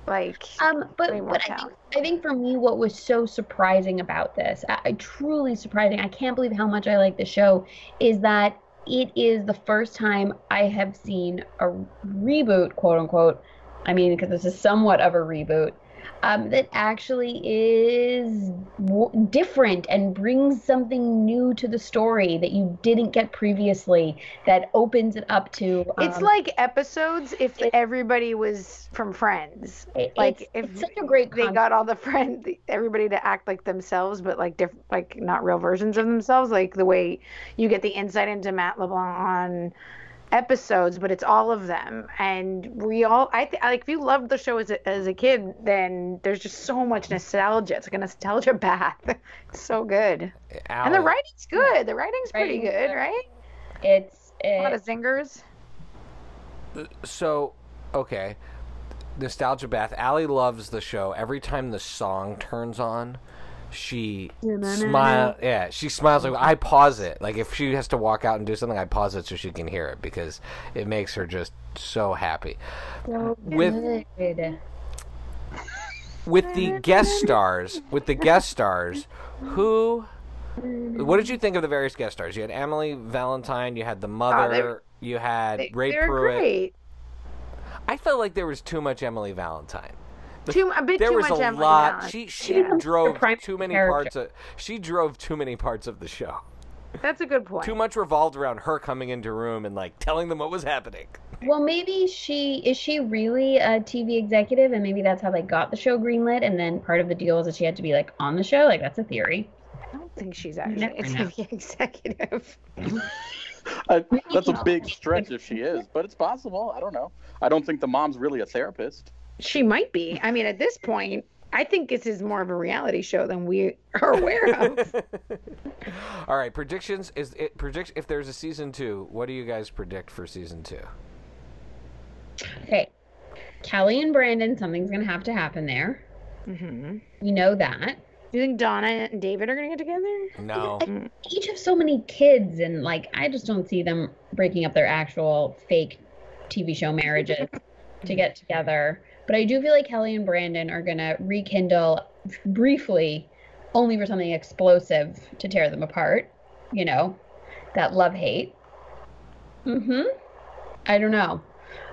Like, Um, but but I think. I think for me, what was so surprising about this, I, I truly surprising, I can't believe how much I like the show, is that it is the first time I have seen a reboot, quote unquote. I mean, because this is somewhat of a reboot. Um, that actually is w- different and brings something new to the story that you didn't get previously. That opens it up to. it's um, like episodes if it- everybody was from Friends. it- like, it's, if it's such a great. They concept. got all the friend, everybody to act like themselves, but like different, like not real versions of themselves. Like the way you get the insight into Matt LeBlanc on episodes, but it's all of them. And we all, I th- like, if you loved the show as a, as a kid, then there's just so much nostalgia. It's like a nostalgia bath. it's so good. And the writing's good. The writing's pretty Writing's good, good. right? It's A lot of zingers. So, okay. Nostalgia Bath. Allie loves the show. Every time the song turns on, she smile. Yeah, she smiles. Like I pause it. Like if she has to walk out and do something, I pause it so she can hear it because it makes her just so happy. so With- good. With the guest stars, with the guest stars, who? What did you think of the various guest stars? You had Emily Valentine. You had the ah, mother. you had They, Ray Pruitt. great. I felt like there was too much Emily Valentine. The- Too, a bit there too was much a Emily lot. Valentine. She she Yeah. drove too many character. parts of. She drove too many parts of the show. That's a good point. Too much revolved around her coming into room and like telling them what was happening. Well, maybe she is she really a TV executive, and maybe that's how they got the show greenlit. And then part of the deal is that she had to be like on the show. Like that's a theory. I don't think she's actually never a. TV executive. I, that's a big stretch if she is, but it's possible. I don't know. I don't think the mom's really a therapist. She might be. I mean, at this point, I think this is more of a reality show than we are aware of. All right, predictions is it predict if there's a season two. What do you guys predict for season two? Okay, Kelly and Brandon, something's gonna have to happen there. hmm We know that. Do you think Donna and David are going to get together? No, Each have so many kids, and like I just don't see them breaking up their actual fake TV show marriages to get together. But I do feel like Kelly and Brandon are gonna rekindle briefly, only for something explosive to tear them apart. You know, that love hate. Mm-hmm. I don't know.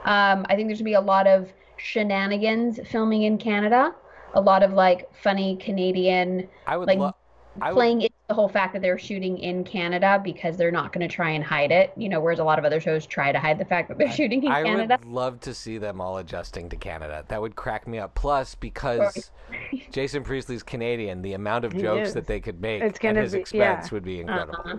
Um, I think there's gonna be a lot of shenanigans filming in Canada. A lot of like funny Canadian I would like love. I would, playing into the whole fact that they're shooting in Canada because they're not going to try and hide it. You know, whereas a lot of other shows try to hide the fact that they're shooting in I Canada. I would love to see them all adjusting to Canada. That would crack me up. Plus, because Jason Priestley's Canadian, the amount of He jokes is. that they could make It's at his be- expense yeah. would be incredible. Uh-huh.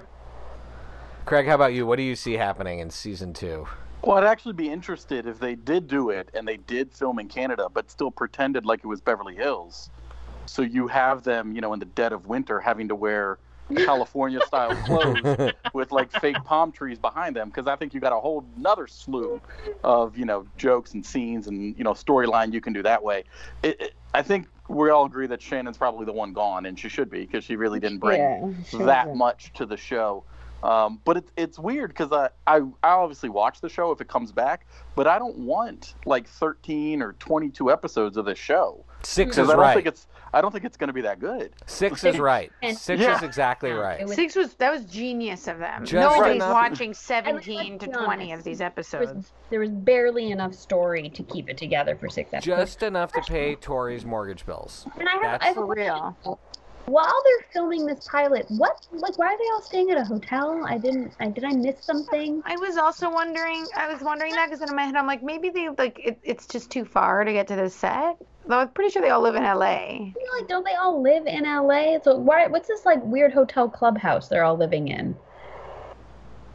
Craig, how about you? What do you see happening in season two? Well, I'd actually be interested if they did do it and they did film in Canada, but still pretended like it was Beverly Hills. So you have them, you know, in the dead of winter having to wear California style clothes with like fake palm trees behind them because I think you got a whole another slew of, you know, jokes and scenes and, you know, storyline you can do that way. It, it, I think we all agree that Shannen's probably the one gone, and she should be because she really didn't bring Yeah, she that was. much to the show. Um, but it's it's weird because I, I I obviously watch the show if it comes back, but I don't want like 13 or 22 episodes of this show Six is I don't right. think it's I don't think it's going to be that good. Six is right. Six Yeah. is exactly right. was- Six was that was genius of them. Just Nobody's enough- watching 17 to 20 honest, of these There episodes. was, there was barely enough story to keep it together for six episodes. Just enough to pay Tori's mortgage bills. and I have, that's I have For real. While they're filming this pilot, what like why are they all staying at a hotel? I didn't. I did I miss something? I was also wondering. I was wondering that because in my head I'm like maybe they like it, it's just too far to get to the set. Though I'm pretty sure they all live in LA. Like don't they all live in LA? So why? What's this like weird hotel clubhouse they're all living in?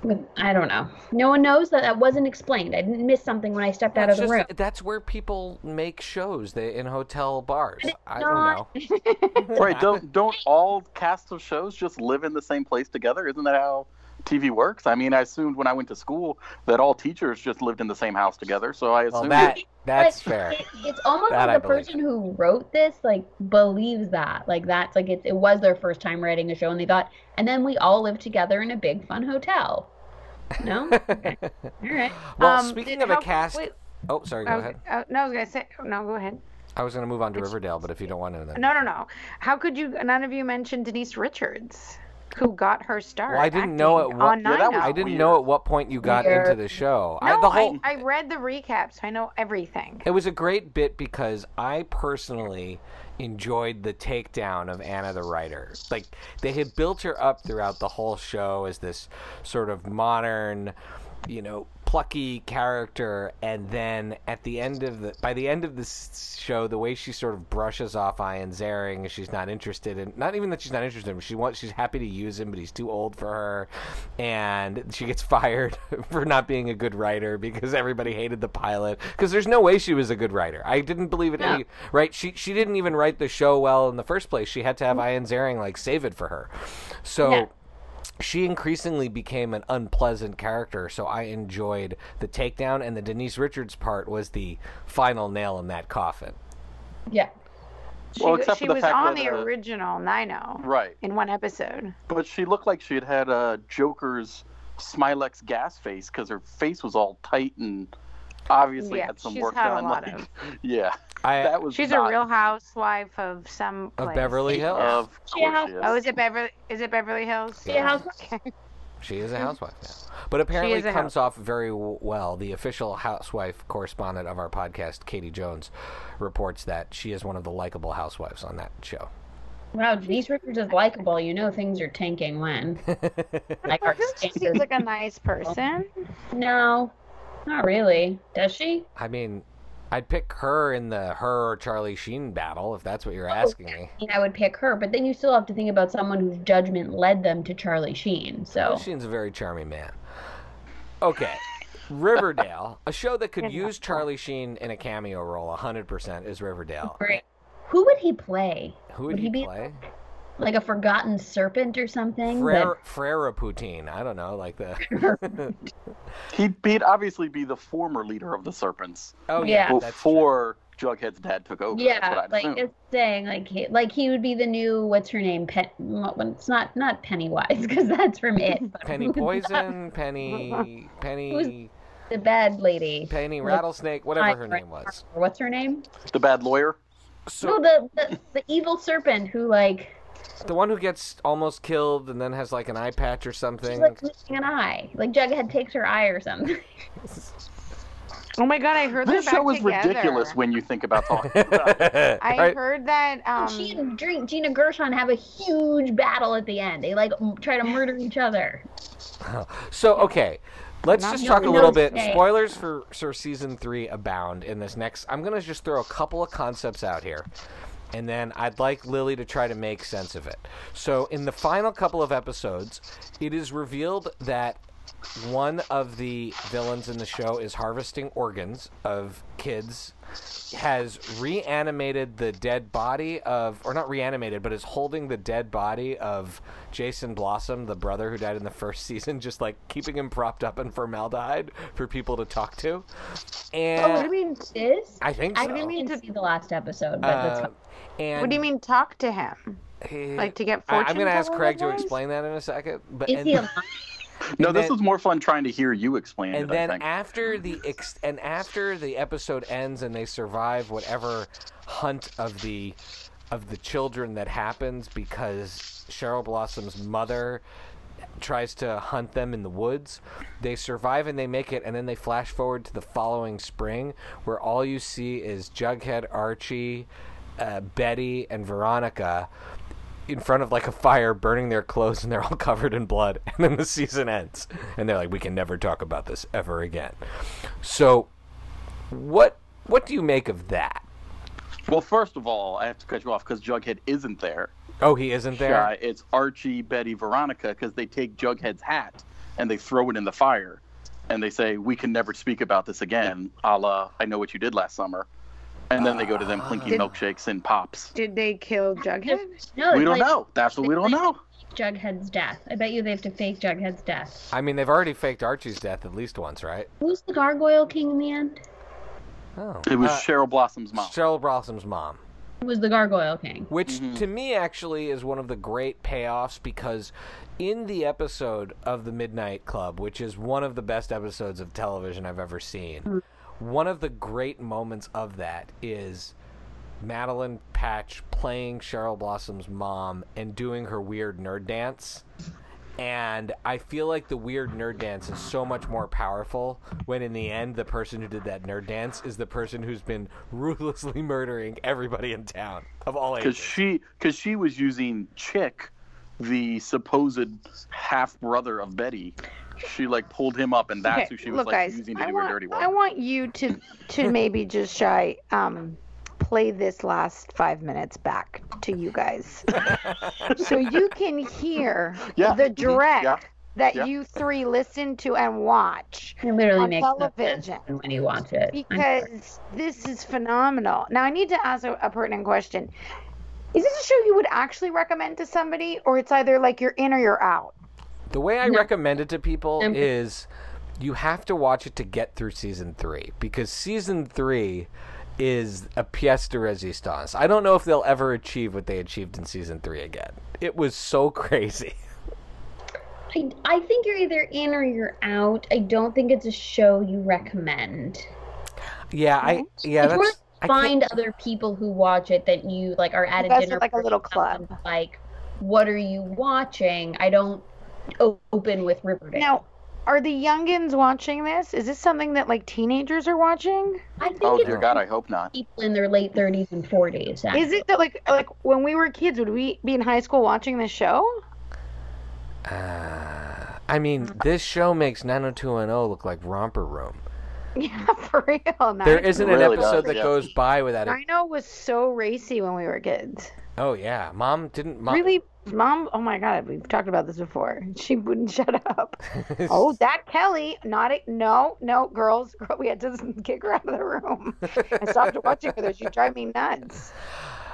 With I don't know. No one knows that that wasn't explained. I didn't miss something when I stepped out That's of the just room. that's where people make shows. They in hotel bars. But it's I don't know. not. Right? Don't don't all casts of shows just live in the same place together? Isn't that how TV works? I mean, I assumed when I went to school that all teachers just lived in the same house together. So I assumed Well, assumed that that's But fair. It, it's almost That I like the believe. person who wrote this like believes that. Like that's like it, it was their first time writing a show and they thought and then we all live together in a big fun hotel. No? Okay. All right. Well, Um, speaking did- of a cast, wait, oh, sorry, go was, ahead. uh, no, I was gonna say no. Go ahead. I was going to move on to Riverdale, but if you don't want to, then No, no, no. How could you? None of you mentioned Denise Richards, who got her start. Well, I didn't know acting at what- on Yeah, was I didn't weird. know at what point you got into the show. No, I, the whole I, I read the recap, so I know everything. It was a great bit because I personally enjoyed the takedown of Anna the writer. Like they had built her up throughout the whole show as this sort of modern, you know, plucky character and then at the end of the by the end of this show the way she sort of brushes off Ian Ziering she's not interested in not even that she's not interested in him she wants she's happy to use him but he's too old for her and she gets fired for not being a good writer because everybody hated the pilot because there's no way she was a good writer. I didn't believe it any right? She she didn't even write the show well in the first place. She had to have mm-hmm. Ian Ziering like save it for her. So Yeah. She increasingly became an unpleasant character, so I enjoyed the takedown, and the Denise Richards part was the final nail in that coffin. Yeah. She, Well, except she for the was fact on that, the uh, original Nino right. in one episode. But she looked like she had had a Joker's Smilex gas face because her face was all tight and obviously Yeah, had some work had a done. lot like, of- yeah, I that was She's not a real housewife of some of. Beverly Hills. Of She a course she is. Oh, is it Beverly? Is it Beverly Hills? She a Yeah. housewife? She is a housewife now, but apparently is comes off very well. The official housewife correspondent of our podcast, Katie Jones, reports that she is one of the likable housewives on that show. Wow, Denise Richards is likable. You know things are tanking when. Like our She seems like a nice person. No. Not really. Does she? I mean, I'd pick her in the her or Charlie Sheen battle if that's what you're oh, asking me. I mean, I would pick her, but then you still have to think about someone whose judgment led them to Charlie Sheen. So Charlie Sheen's a very charming man. Okay. Riverdale, a show that could use Charlie Sheen in a cameo role 100% is Riverdale. Great. Who would he play? Who would, Would he, he be- play? Like a forgotten serpent or something? Frere, Frere Poutine. I don't know, like the. He'd, he'd obviously be the former leader of the Serpents oh yeah, Yeah. that's true. before Jughead's dad took over. That, That's what yeah, I'd like assume. it's saying like he, like he would be the new what's her name? Pen, well, it's not not Pennywise because that's from it. Penny Poison, Penny, Penny, Who's the bad lady? Penny Rattlesnake, whatever her name was. What's her name? the bad lawyer. So no, the, the the evil serpent who like the one who gets almost killed and then has like an eye patch or something. she's something. like missing an eye. Like Jughead takes her eye or something. Oh my god, I heard This show back is together. ridiculous when you think about talking about it. I Right? heard that um she and Dr- Gina Gershon have a huge battle at the end. They like try to murder each other. So okay, let's Not just talk a little bit. shade. Spoilers for for season three abound in this next. I'm gonna just throw a couple of concepts out here, and then I'd like Lily to try to make sense of it. So in the final couple of episodes, it is revealed that one of the villains in the show is harvesting organs of kids has reanimated the dead body of or not reanimated but is holding the dead body of Jason Blossom the brother who died in the first season just like keeping him propped up in formaldehyde for people to talk to Oh, what do you mean Is I think I so. didn't mean to see the last episode, but that's Uh, fine. and what do you mean talk to him? eh, Like to get I- fortune I'm going to ask Craig to explain that in a second but Is and- he alive? No, And this then- was more fun trying to hear you explain and it. then I think. after the ex- and after the episode ends and they survive whatever hunt of the of the children that happens because Cheryl Blossom's mother tries to hunt them in the woods. They survive and they make it, and then they flash forward to the following spring, where all you see is Jughead, Archie, uh, Betty, and Veronica in front of like a fire burning their clothes and they're all covered in blood and then the season ends and they're like we can never talk about this ever again so what what do you make of that well, first of all, I have to cut you off because Jughead isn't there. oh he isn't there Uh, it's Archie, Betty, Veronica because they take Jughead's hat and they throw it in the fire, and they say we can never speak about this again. A la I know what you did last summer, and then they go to them clinking Did- milkshakes and pops. Did they kill Jughead? No, We don't like know. That's what we don't know. Jughead's death. I bet you they have to fake Jughead's death. i mean they've already faked archie's death at least once right Who's the Gargoyle King in the end? oh It was Uh, Cheryl Blossom's mom. cheryl blossom's mom Who was the Gargoyle King? which to me actually is one of the great payoffs because in the episode of the Midnight Club, which is one of the best episodes of television I've ever seen, one of the great moments of that is Madeline Patch playing Cheryl Blossom's mom and doing her weird nerd dance. And I feel like the weird nerd dance is so much more powerful when, in the end, the person who did that nerd dance is the person who's been ruthlessly murdering everybody in town of all ages. because she because she was using Chic, the supposed half brother of Betty. She like pulled him up, and that's Okay, who she was look, like guys, using to I do want, her dirty work. I want you to to maybe just shy um play this last five minutes back to you guys, so you can hear Yeah, the direct yeah, that yeah. you three listen to and watch. It literally On makes no sense television. when you watch it. I'm because this is phenomenal. Now I need to ask a, a pertinent question. Is this a show you would actually recommend to somebody, or it's either like you're in or you're out? The way I No. recommend it to people Um, is you have to watch it to get through season three because season three is a pièce de résistance. I don't know if they'll ever achieve what they achieved in season three again. It was so crazy. I, I think you're either in or you're out. I don't think it's a show you recommend. Yeah, I yeah it's more that's I like can't- find other people who watch it that you like are at You a guys are dinner like a little club. Like, what are you watching? I don't o- open with Riverdale. Now, are the youngins watching this? Is this something that like teenagers are watching? I think Oh dear God, I hope not. people in their late 30s and 40s. Is it that like like when we were kids, would we be in high school watching this show? Uh, I mean, this show makes 90210 look like Romper Room. Yeah, for real. There Nine- isn't an really episode does, that yeah. goes by without it. Rhino was so racy when we were kids. Oh yeah, mom didn't. Mom, Really, mom. Oh my god, we've talked about this before. She wouldn't shut up. oh, that Kelly. Not a, no, no, girls. Girl, we had to kick her out of the room. I stopped watching with her. She drive me nuts.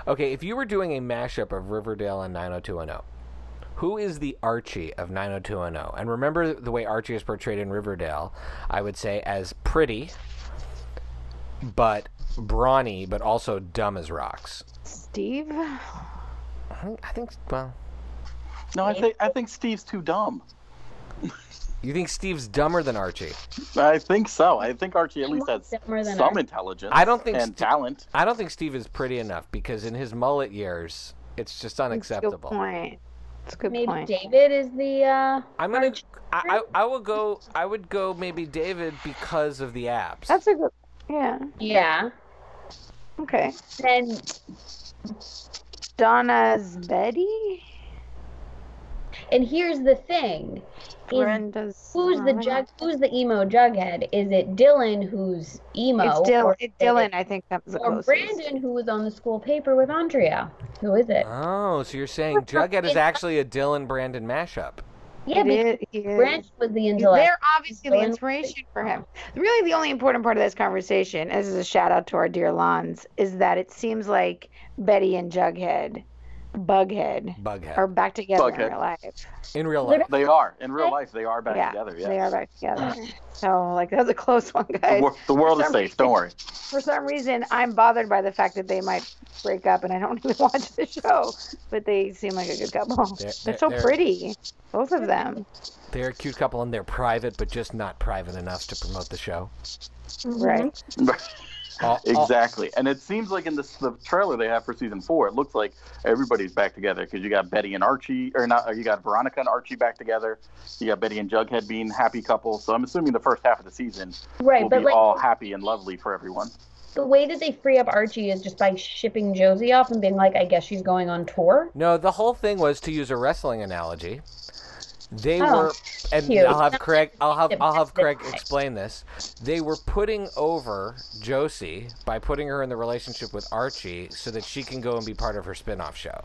Okay, if you were doing a mashup of Riverdale and 90210, who is the Archie of 90210? And remember the way Archie is portrayed in Riverdale, I would say as pretty, but brawny, but also dumb as rocks. Steve. I think, I think well, No, I think I think Steve's too dumb. you think Steve's dumber than Archie? I think so. I think Archie at least has some Archie. intelligence. I don't think and Ste- talent. I don't think Steve is pretty enough because in his mullet years, it's just That's a good unacceptable. point. That's a good Maybe point. David is the. uh I'm gonna. Archie. I, I I will go. I would go maybe David because of the abs. That's a good. Yeah. Yeah. Okay. Then Donna's um, Betty. and here's the thing: is Brenda's. who's the jug? God. Who's the emo jughead? Is it Dylan who's emo? It's Dylan. or It's Dylan. it- I think that was the Or closest. Brandon, who was on the school paper with Andrea. Who is it? Oh, so you're saying Jughead is actually a Dylan Brandon mashup? yeah, It because is- he. Brandon was the intellect. They're obviously the inspiration for him. Really, the only important part of this conversation, as is a shout out to our dear Lons, is that it seems like Betty and Jughead, Bughead, Bughead. are back together in real life. in real life. They are in real life. They are back yeah, together. Yeah. they are back together. So, like, that was a close one, The, guys. wor- the world is some safe. Don't worry. For some reason, I'm bothered by the fact that they might break up, and I don't even watch the show. But they seem like a good couple. They're- They're, so they're- pretty, both of them. They're a cute couple and they're private, but just not private enough to promote the show. Right. Mm-hmm. All- all- exactly. And it seems like in this the trailer they have for season four, it looks like everybody's back together because you got Betty and Archie, or not? Uh, you got Veronica and Archie back together. You got Betty and Jughead being happy couple. So I'm assuming the first half of the season Right, will but be like all happy and lovely for everyone. the way that they free up Archie is just by shipping Josie off and being like, I guess she's going on tour. no, the whole thing was to use a wrestling analogy. They Oh, were, and cute. I'll have Craig. I'll have I'll have Craig explain this. They were putting over Josie by putting her in the relationship with Archie, so that she can go and be part of her spin-off show.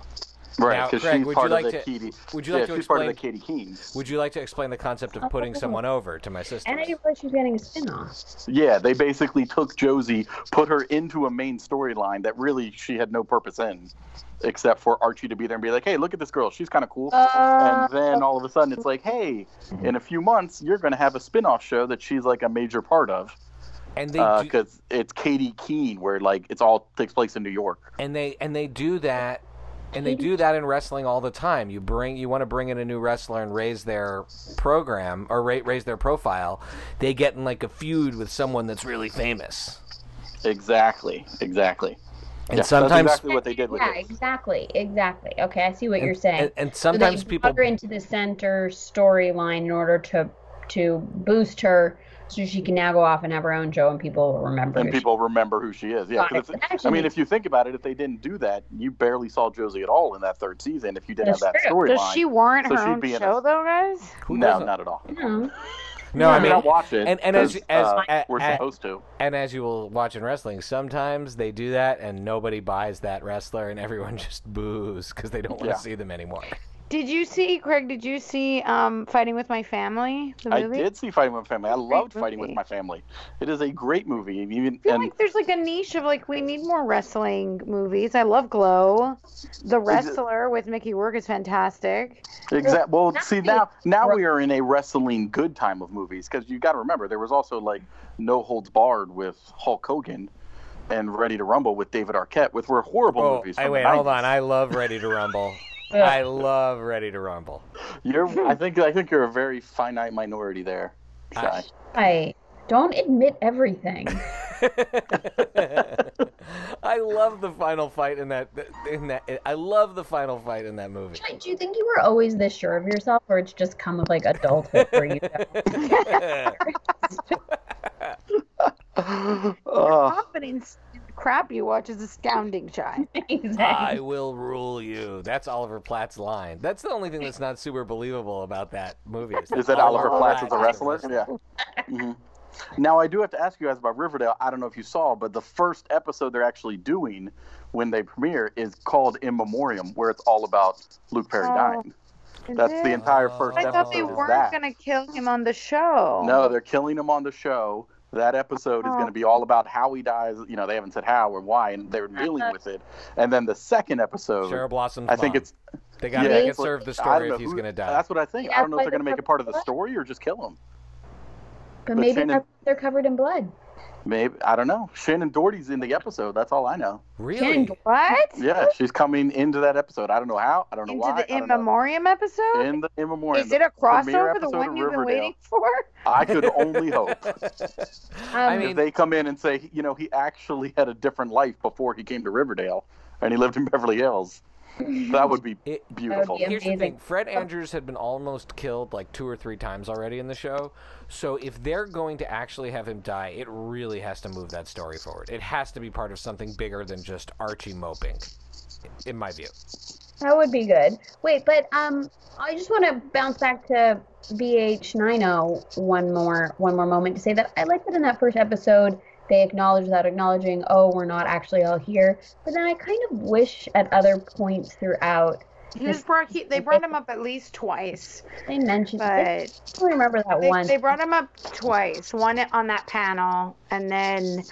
Right, because Craig, she's would you like of the to- Katy. would you yeah, like to she's part of the explain- Katy Keenes. Would you like to explain the concept of oh, putting someone over to my sister? And I didn't realize she was getting a spin-off. Yeah, they basically took Josie, put her into a main storyline that really she had no purpose in, except for Archie to be there and be like, "Hey, look at this girl. She's kind of cool." Uh, and then all of a sudden, it's like, "Hey, in a few months, you're going to have a spin-off show that she's like a major part of." And they do, because it's Katy Keene, where like it's all takes place in New York. and they and they do that and they do that in wrestling all the time you bring you want to bring in a new wrestler and raise their program or ra- raise their profile they get in like a feud with someone that's really famous Exactly, exactly. And Yeah, sometimes that's exactly what they did with yeah, it. exactly, exactly. Okay, I see what you're saying. and, and sometimes brought people her into the center storyline in order to to boost her, so she can now go off and have her own show, and people will remember. And who she- people remember who she is. Yeah, 'cause Got it. it's- I mean, if you think about it, if they didn't do that, you barely saw Josie at all in that third season. If you didn't That's have that true. Does she warrant So her own show, a- though, guys? who no, doesn't? not at all. No. No i mean don't watch it, and- and as- as- uh, a- we're a- supposed to. and as you will watch in wrestling sometimes they do that and nobody buys that wrestler and everyone just boos because they don't want to Yeah. see them anymore Did you see, Craig? Did you see um, Fighting with My Family? The I did see Fighting with My Family. I loved movie. Fighting with My Family. It is a great movie. Even I feel and like there's like a niche of like we need more wrestling movies. I love Glow. The Wrestler with Mickey Rourke is fantastic. Exactly. Well, That's see now, now we are in a wrestling good time of movies because you got to remember there was also like No Holds Barred with Hulk Hogan, and Ready to Rumble with David Arquette, which were horrible oh movies. I, wait the hold on i love ready to rumble Ugh. i love ready to rumble You're, hmm. I think, I think you're a very finite minority there, Shy. I don't admit everything. I love the final fight in that. In that, I love the final fight in that movie. Do you think you were always this sure of yourself, or it's just come with like adulthood for you? Oh, Confidence in the crap you watch is astounding, Shy. I will rule you. That's Oliver Platt's line. That's the only thing that's not super believable about that movie. is that Oliver Platt is a wrestler? Yeah. hmm Now I do have to ask you guys about Riverdale. I don't know if you saw, but the first episode they're actually doing when they premiere is called In Memoriam, where it's all about Luke Perry Oh, dying. Is That's it? the entire Oh. first I episode. I thought they weren't gonna kill him on the show. No, they're killing him on the show. That episode is Oh. going to be all about how he dies. You know, they haven't said how or why, and they're uh-huh. dealing with it. And then the second episode, Cheryl Blossom's I think mom. it's they got to yeah, make it it's like- serve the story don't if he's going to die. That's what I think. I don't know if they're going to make it part of the story or just kill him. But But maybe Shannen- they're- they're covered in blood. Maybe I don't know. Shannen Doherty's in the episode. That's all I know. Really? Shannen What? Yeah, she's coming into that episode. I don't know how. I don't know Into why. the I In don't know. Memoriam episode? In the in memoriam. Is it a crossover? The episode one you've been waiting for? I could only hope. I Um, mean, if they come in and say, you know, he actually had a different life before he came to Riverdale, and he lived in Beverly Hills. That would be It- beautiful. be Here's the thing: Fred Andrews had been almost killed like two or three times already in the show. So if they're going to actually have him die, it really has to move that story forward. It has to be part of something bigger than just Archie moping, in my view. That would be good. Wait, but um, I just want to bounce back to BH90 one more one more moment to say that I like that in that first episode they acknowledge that acknowledging, oh, we're not actually all here. But then I kind of wish at other points throughout He was brought, he, they brought him up at least twice, they mentioned. I but don't remember that they, one. they brought him up twice. One on that panel, and then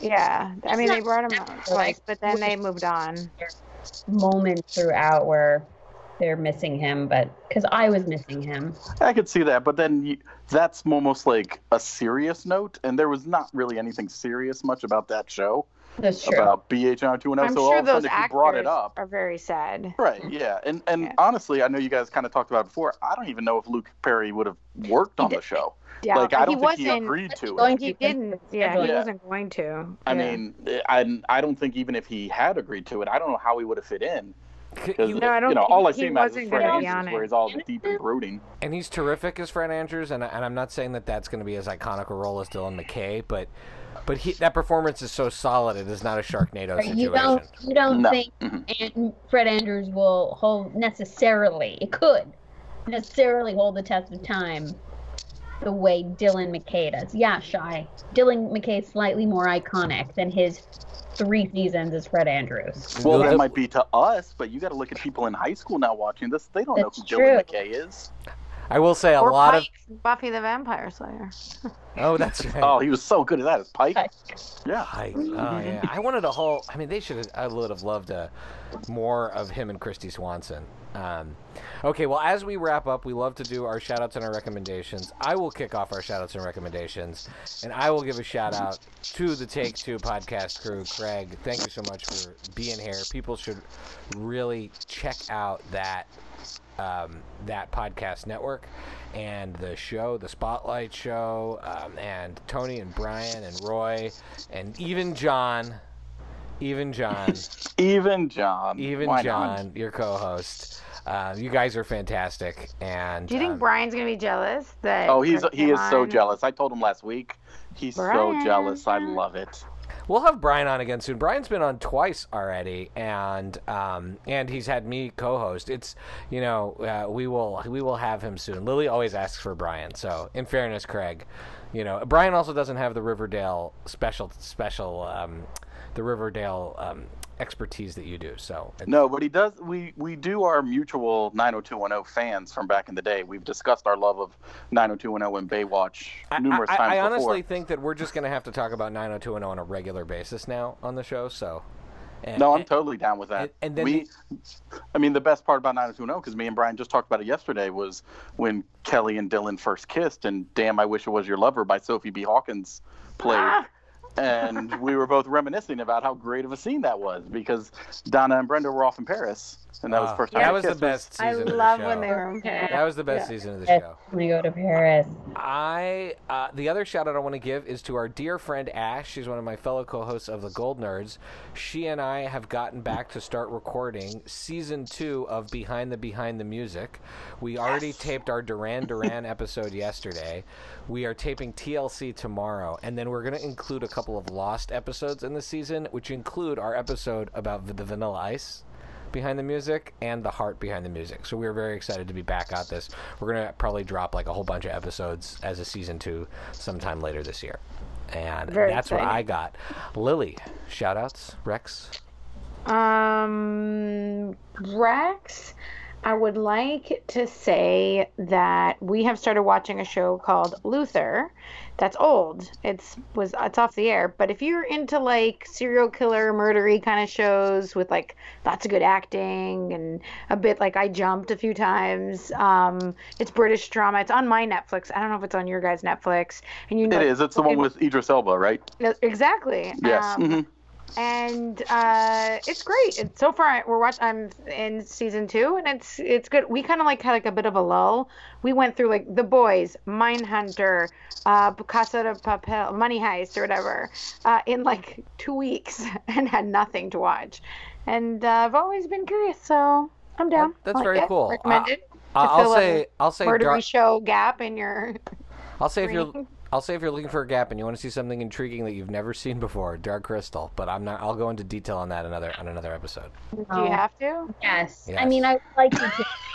yeah, I mean they brought him up twice, but then they moved on. moments throughout where they're missing him, but because I was missing him. I could see that, but then you, that's almost like a serious note, and there was not really anything serious much about that show That's true. about BH 90210. I'm So all sure of a those sudden, if you actors brought it up, are very sad. right? Yeah, and and Yeah. honestly, I know you guys kind of talked about it before. I don't even know if Luke Perry would have worked on the show. Yeah, like I don't think he wasn't. agreed to going it. He didn't. Yeah, he. Yeah. wasn't going to. I Yeah. mean, I I don't think even if he had agreed to it, I don't know how he would have fit in. C- Because No, I don't you know, think all I he see him as is wasn't Fred gonna Andrews, it. where he's all deep and brooding. and he's terrific as Fred Andrews, and, I- and I'm not saying that that's going to be as iconic a role as Dylan McKay, but but he, that performance is so solid, it is not a Sharknado situation. You don't you don't No. think Mhm. Fred Andrews will hold necessarily it could necessarily hold the test of time the way Dylan McKay does. Yeah, shy. Dylan McKay is slightly more iconic than his three seasons as Fred Andrews. Well, that might be to us, but you got to look at people in high school now watching this. They don't That's know who Dylan. McKay is. I will say a or lot Pike, Buffy the Vampire Slayer. Oh, that's right. Oh, he was so good at that as Pike. Pike. Yeah. Pike. Oh yeah, I wanted a whole. I mean, they should. I would have loved a more of him and Kristy Swanson. Um, okay, well, as we wrap up, we love to do our shout outs and our recommendations. I will kick off our shout outs and recommendations, and I will give a shout out to the Take Two podcast crew. Craig, thank you so much for being here. People should really check out that um, that podcast network and the show, the Spotlight Show, um, and Tony and Brian and Roy and even John, even John, Even John. even Why John, Not? your co-host. Uh, you guys are fantastic, and Do you think um, Brian's gonna be jealous that? Oh, he's he is so jealous. I told him last week. He's so jealous. I love it. We'll have Brian on again soon. Brian's been on twice already, and um, and he's had me co-host. It's you know uh, we will we will have him soon. Lily always asks for Brian, so in fairness, Craig, you know Brian also doesn't have the Riverdale special special um, the Riverdale um, expertise that you do. So No, but he does. We we do our mutual 90210 fans from back in the day. We've discussed our love of 90210 and Baywatch numerous I, times I before. honestly think that we're just going to have to talk about 90210 on a regular basis now on the show. So. And, No, I'm totally down with that. and- and then we, I mean, the best part about 90210, because me and Brian just talked about it yesterday, was when Kelly and Dylan first kissed, and "Damn, I Wish I Was Your Lover" by Sophie B. Hawkins played, Ah! And we were both reminiscing about how great of a scene that was because Donna and Brenda were off in Paris, and that was uh, the first time that was the best I season of love the show. when they were in Paris. That was the best Yeah. season of the show. when we go to Paris. I uh, the other shout out I want to give is to our dear friend Ash. She's one of my fellow co-hosts of the Gold Nerds. She and I have gotten back to start recording season two of Behind the Behind the Music. We already taped our Duran Duran episode yesterday. We are taping TLC tomorrow, and then we're going to include a couple of lost episodes in the season, which include our episode about the Vanilla Ice behind the music and the heart behind the music. So we are very excited to be back at this. We're gonna probably drop like a whole bunch of episodes as a season two sometime later this year. And Very that's what. I got. Lily, shout outs, Rex. Um, Rex, I would like to say that we have started watching a show called Luther. That's old. It's was it's off the air. But if you're into like serial killer, murdery kind of shows with like lots of good acting and a bit like I jumped a few times, um, it's British drama. It's on my Netflix. I don't know if it's on your guys' Netflix. And you know It is. It's the one with Idris Elba, right? exactly. Yes. Um, mhm. And uh, it's great. It's, so far, we're watching. I'm in season two, and it's it's good. We kind of like had like a bit of a lull. We went through like The Boys, Mindhunter, uh, Casa de Papel, Money Heist, or whatever, uh, in like two weeks, and had nothing to watch. And uh, I've always been curious, so I'm down. That's like very it. cool. Recommended. Uh, I'll say, I'll say, Murdery Dar- show gap in your. I'll say if you're. I'll say if you're looking for a gap and you want to see something intriguing that you've never seen before, Dark Crystal. But I'm not. I'll go into detail on that another on another episode. Do Oh. you have to? Yes. Yes. I mean, I would like to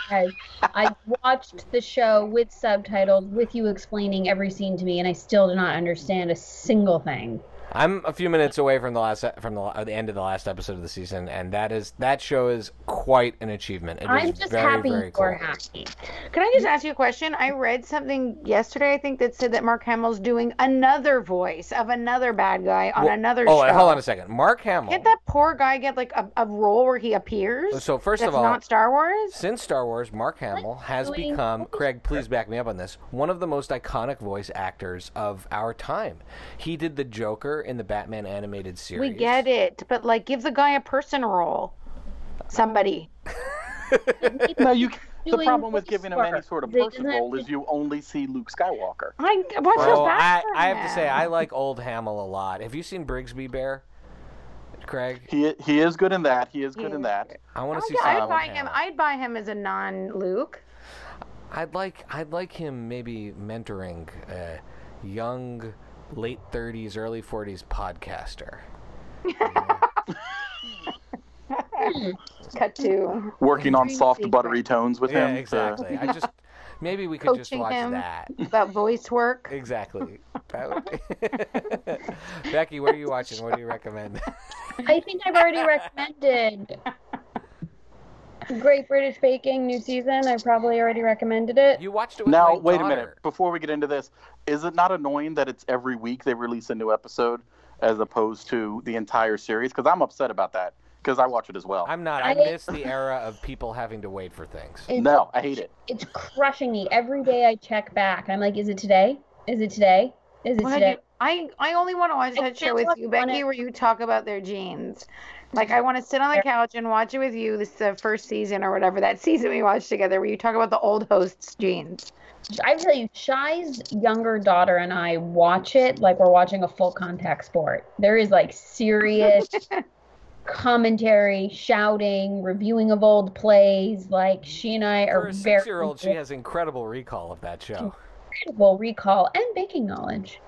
because I watched the show with subtitles, with you explaining every scene to me, and I still do not understand a single thing. I'm a few minutes away from the last from the, uh, the end of the last episode of the season, and that is that show is quite an achievement. It I'm just very, happy very cool. you're happy. Can I just ask you a question? I read something yesterday, I think, that said that Mark Hamill's doing another voice of another bad guy on Well, another oh, show. hold on a second. Mark Hamill. Can't that poor guy get like a, a role where he appears? So first That's of all, not Star Wars. Since Star Wars, Mark Hamill has doing- become, Craig, please back me up on this, one of the most iconic voice actors of our time. He did the Joker in the Batman animated series. We get it, but like, give the guy a person role. Somebody. No, you. The problem with giving him any sort of person role is you only see Luke Skywalker. I what's Well, so I, I have to say. I like old Hamill a lot. Have you seen Brigsby Bear, Craig? He he is good in that. He is good He in is that. I want Oh, to see yeah, some I'd buy him. Hamill. I'd buy him as a non-Luke. I'd like, I'd like him maybe mentoring a young, late thirties, early forties podcaster. Cut to Working on soft sequence. buttery tones with Yeah, him. to- exactly. I just maybe we could just watch him. that. about voice work. Exactly. That would be- Becky, what are you watching? What do you recommend? I think I've already recommended Great British Baking new season. I probably already recommended it. You watched it with Now, my wait a minute. Before we get into this, is it not annoying that it's every week they release a new episode as opposed to the entire series? Because I'm upset about that because I watch it as well. I'm not. I I- miss the era of people having to wait for things. It's, no, I hate it. it's crushing me every day. I check back. I'm like, is it today? Is it today? Is it What today? you- I I only want to watch that show with you, Becky, ep- where you talk about their jeans. Like I want to sit on the couch and watch it with you. This is the first season or whatever that season we watched together, where you talk about the old host's jeans. I tell you, Shy's younger daughter and I watch it like we're watching a full contact sport. There is like serious commentary, shouting, reviewing of old plays. Like she and I For are a very six-year-old, she has incredible recall of that show. incredible recall and baking knowledge.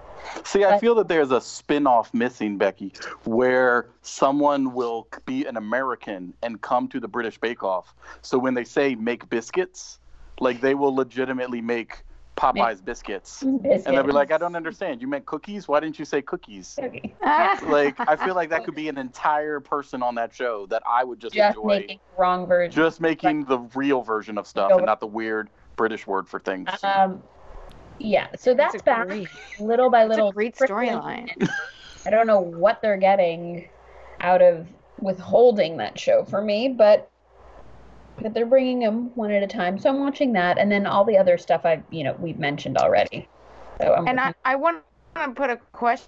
See, I feel that there's a spin off missing, Becky, where someone will be an American and come to the British Bake Off. So when they say make biscuits, like they will legitimately make Popeye's biscuits. And they'll be like, I don't understand. You meant cookies? Why didn't you say cookies? Okay. Like, I feel like that could be an entire person on that show that I would just, Just enjoy. making the wrong version. just making the real version of stuff and not the weird British word for things. Um, yeah, so That's that's, back great- little by little. a great storyline. I don't know what they're getting out of withholding that show for me, but but they're bringing them one at a time. So I'm watching that, and then all the other stuff I've you know, we've mentioned already. So I'm And I, I want to put a question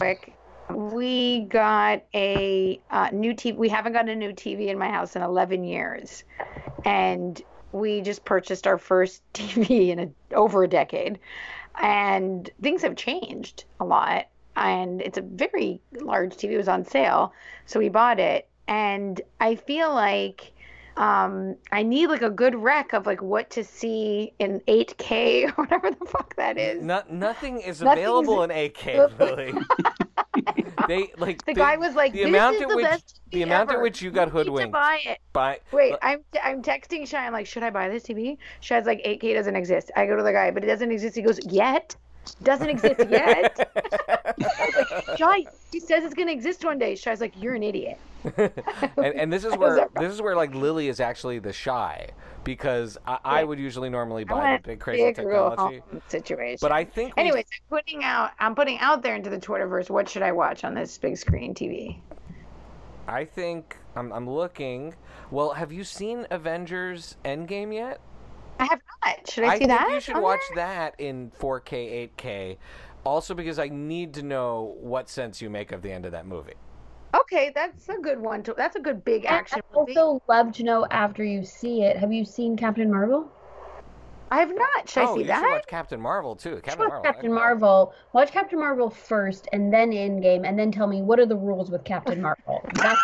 quick. We got a uh, new TV. We haven't got a new TV in my house in 11 years. And we just purchased our first TV in a, over a decade. And things have changed a lot. And it's a very large TV. It was on sale. So we bought it. And I feel like um, I need like a good rec of like what to see in 8K or whatever the fuck that is. No, nothing is available in 8K, Lily. They like The they- guy was like, the "This amount is at the which the amount at which you got You need to hoodwinked buy it." by Wait, I'm I'm texting Shy. I'm like, should I buy this TV? Shy's like, 8K doesn't exist. I go to the guy, but it doesn't exist. He goes, yet? Doesn't exist yet? Shy, he says it's gonna exist one day. Shy's like, you're an idiot. and, and this is where this is where like Lily is actually the shy because I, I would usually normally buy the big crazy big technology, situation. but I think we- Anyways, I'm putting out I'm putting out there into the Twitterverse. What should I watch on this big screen TV? I think I'm, I'm looking. Well, have you seen Avengers Endgame yet? I have not. Should I, see think that? you should on watch there? that in 4K, 8K. Also, because I need to know what sense you make of the end of that movie. Okay, that's a good one. To, that's a good big action I'd movie. also love to know after you see it. Have you seen Captain Marvel? I have not. Should oh, I see you that? should watch Captain Marvel too. Watch Captain Marvel. Captain Marvel. Watch Captain Marvel first, and then Endgame, and then tell me what are the rules with Captain Marvel. That's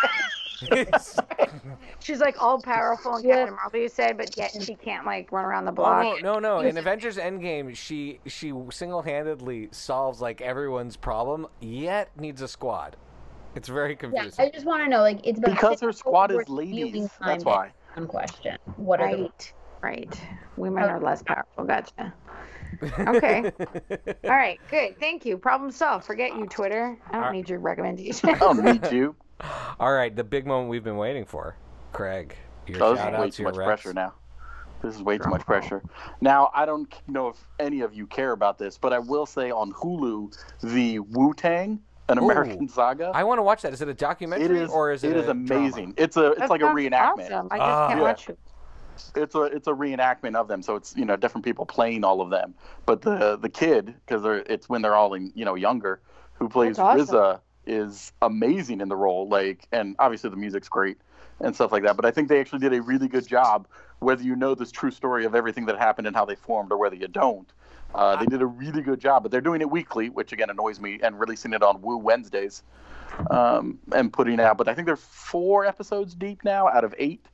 She's like all powerful in Yeah. Captain Marvel, you said, but yet she can't like run around the Oh block. no, no, no! In Avengers Endgame, she she single-handedly solves like everyone's problem, yet needs a squad. It's very confusing. yeah. confusing. I just want to know, like, it's Because her squad is worth ladies. That's why. One question: What are the Right, right. Women Oh. are less powerful. Gotcha. Okay. All right, good. Thank you. Problem solved. Forget you, Twitter. I don't Alright. need your recommendation. I don't need you. All right, the big moment we've been waiting for, Craig. Your Oh, this is shout way too much reps. pressure now. This is way too much pressure. Now, I don't know if any of you care about this, but I will say on Hulu, the Wu Tang, an Ooh. American saga. I want to watch that. Is it a documentary it is or is it? it is a drama? amazing. It's a it's That like a reenactment. Awesome. I just Ah. can't Yeah. watch it. It's a it's a reenactment of them. So it's you know different people playing all of them. But the the kid because it's when they're all in, you know younger who plays That's awesome. RZA is amazing in the role. Like and obviously the music's great and stuff like that. But I think they actually did a really good job. Whether you know this true story of everything that happened and how they formed, or whether you don't, uh, they did a really good job. But they're doing it weekly, which again annoys me, and releasing it on Woo Wednesdays, um, and putting it out. But I think they're four episodes deep now out of eight.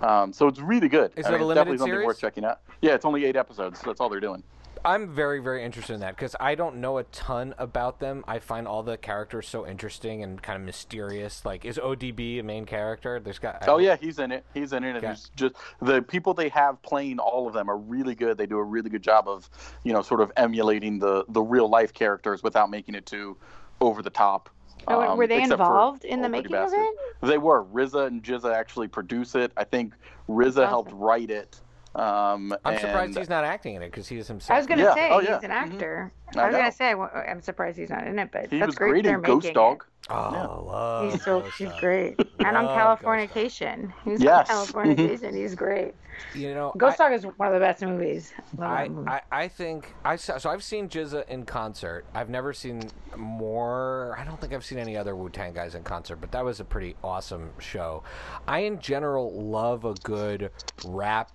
Um, so it's really good. Is I it a mean, it's limited definitely something series? worth checking out. Yeah, it's only eight episodes. So that's all they're doing. I'm very, very interested in that because I don't know a ton about them. I find all the characters so interesting and kind of mysterious. Like, is ODB a main character? There's got. Oh yeah, he's in it. He's in it, and Okay. he's just the people they have playing all of them are really good. They do a really good job of, you know, sort of emulating the the real life characters without making it too over the top. Oh, Um, were they involved in the Old Pretty making of it? They were. RZA and GZA actually produce it. I think RZA Awesome. helped write it. Um, I'm surprised he's not acting in it because he's himself. I was gonna Yeah. say Oh, he's yeah. an Mhm. actor. I I was gonna say I wa- I'm surprised he's not in it, but He that's was great. great they're in Ghost making Dog. Oh, Yeah. love. He's so Ghost he's Dog. great, and on Love Ghost Dog. Californication. He's Yes. on Californication. He's great. You know, Ghost I- Dog is one of the best movies. I, movie. I, I think I saw, so I've seen GZA in concert. I've never seen more. I don't think I've seen any other Wu Tang guys in concert, but that was a pretty awesome show. I in general love a good rap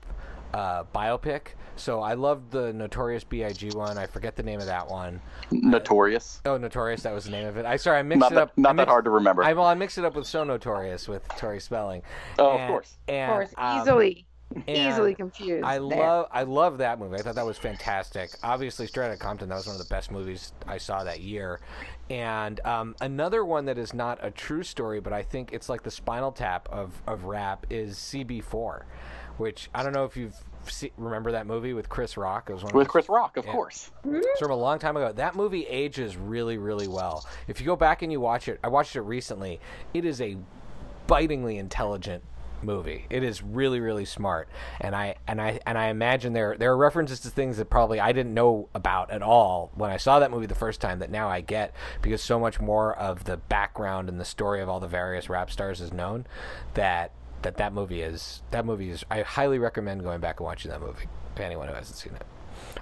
uh, biopic. So I loved the Notorious B.I.G. one. I forget the name of that one. Notorious. Oh, Notorious, that was the name of it. I sorry, I mixed Not it that, up. I not that mixed- hard to remember. I well, I mixed it up with So Notorious with Tori Spelling. Oh, of course. And, of course, um, easily, and easily confused. I there. love I love that movie. I thought that was fantastic. Obviously, Straight Outta Compton. That was one of the best movies I saw that year. And um, another one that is not a true story, but I think it's like the Spinal Tap of of rap is CB4, which I don't know if you've see, remember that movie with Chris Rock. It was one With his- Chris Rock, of Yeah. course. Mm-hmm. it's from a long time ago. That movie ages really, really well. If you go back and you watch it, I watched it recently. It is a bitingly intelligent movie. It is really, really smart, and I and I and I imagine there there are references to things that probably I didn't know about at all when I saw that movie the first time that now I get because so much more of the background and the story of all the various rap stars is known that that that movie is that movie is I highly recommend going back and watching that movie to anyone who hasn't seen it.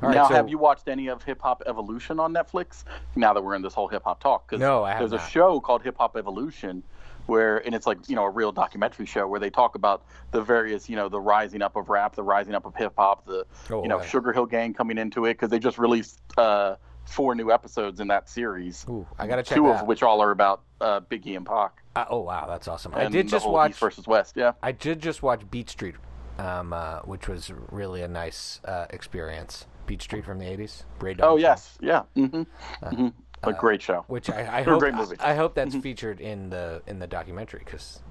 All right, now, so- have you watched any of Hip Hop Evolution on Netflix? Now that we're in this whole hip hop talk, 'cause No, there's not. a show called Hip Hop Evolution, where and it's like you know a real documentary show where they talk about the various you know the rising up of rap, the rising up of hip hop, the Oh, you know okay. Sugar Hill Gang coming into it because they just released uh, four new episodes in that series, Ooh, I gotta check two that of out. which all are about uh, Biggie and Pac. Uh, oh wow, that's awesome! I did just watch. East versus West. Yeah. I did just watch Beat Street, um, uh, which was really a nice uh, experience. Beat Street from the '80s. Ray Oh yes, yeah. hmm Uh, hmm A great show. which I, I hope great movie. I, I hope that's featured in the in the documentary because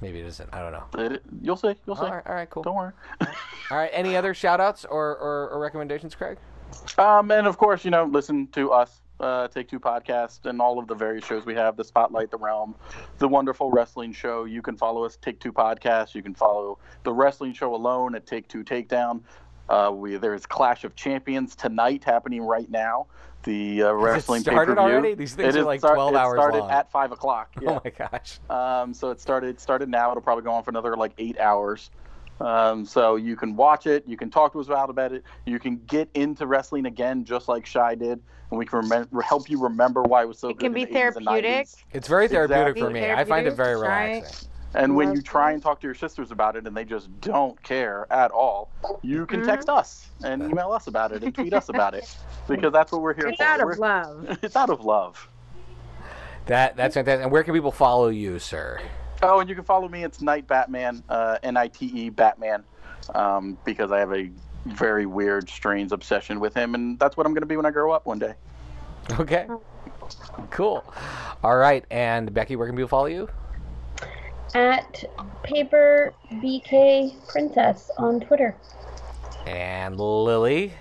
maybe it isn't. I don't know. It- you'll see. You'll see. All right, all right, cool. Don't worry. All right, any other shout outs or, or, or recommendations, Craig? Um, and of course, you know, listen to us, uh, Take Two Podcast, and all of the various shows we have the Spotlight, The Realm, The Wonderful Wrestling Show. You can follow us, Take Two Podcast. You can follow The Wrestling Show alone at Take Two Takedown. Uh, we There's Clash of Champions tonight happening right now. The uh, wrestling started pay-per-view. already? These things It are like start- 12 it hours started long. at 5 o'clock. Yeah. Oh my gosh. Um, so it started started now. It'll probably go on for another like eight hours. Um, so you can watch it. You can talk to us about about it. You can get into wrestling again, just like Shy did, and we can remem- help you remember why it was so It good. can in be the therapeutic. It's very therapeutic Exactly. for me. I find it very Therapeutic, relaxing. And when you try and talk to your sisters about it, and they just don't care at all, you can Mm-hmm. text us and email us about it and tweet us about it, because that's what we're here It's for. It's out We're- of love. It's out of love. That that's fantastic. And where can people follow you, sir? Oh, and you can follow me. It's Nite Batman, uh, N I T E Batman, um, because I have a very weird, strange obsession with him, and that's what I'm going to be when I grow up one day. Okay. Cool. All right. And Becky, where can people follow you? At Paper BK Princess on Twitter. And Lily.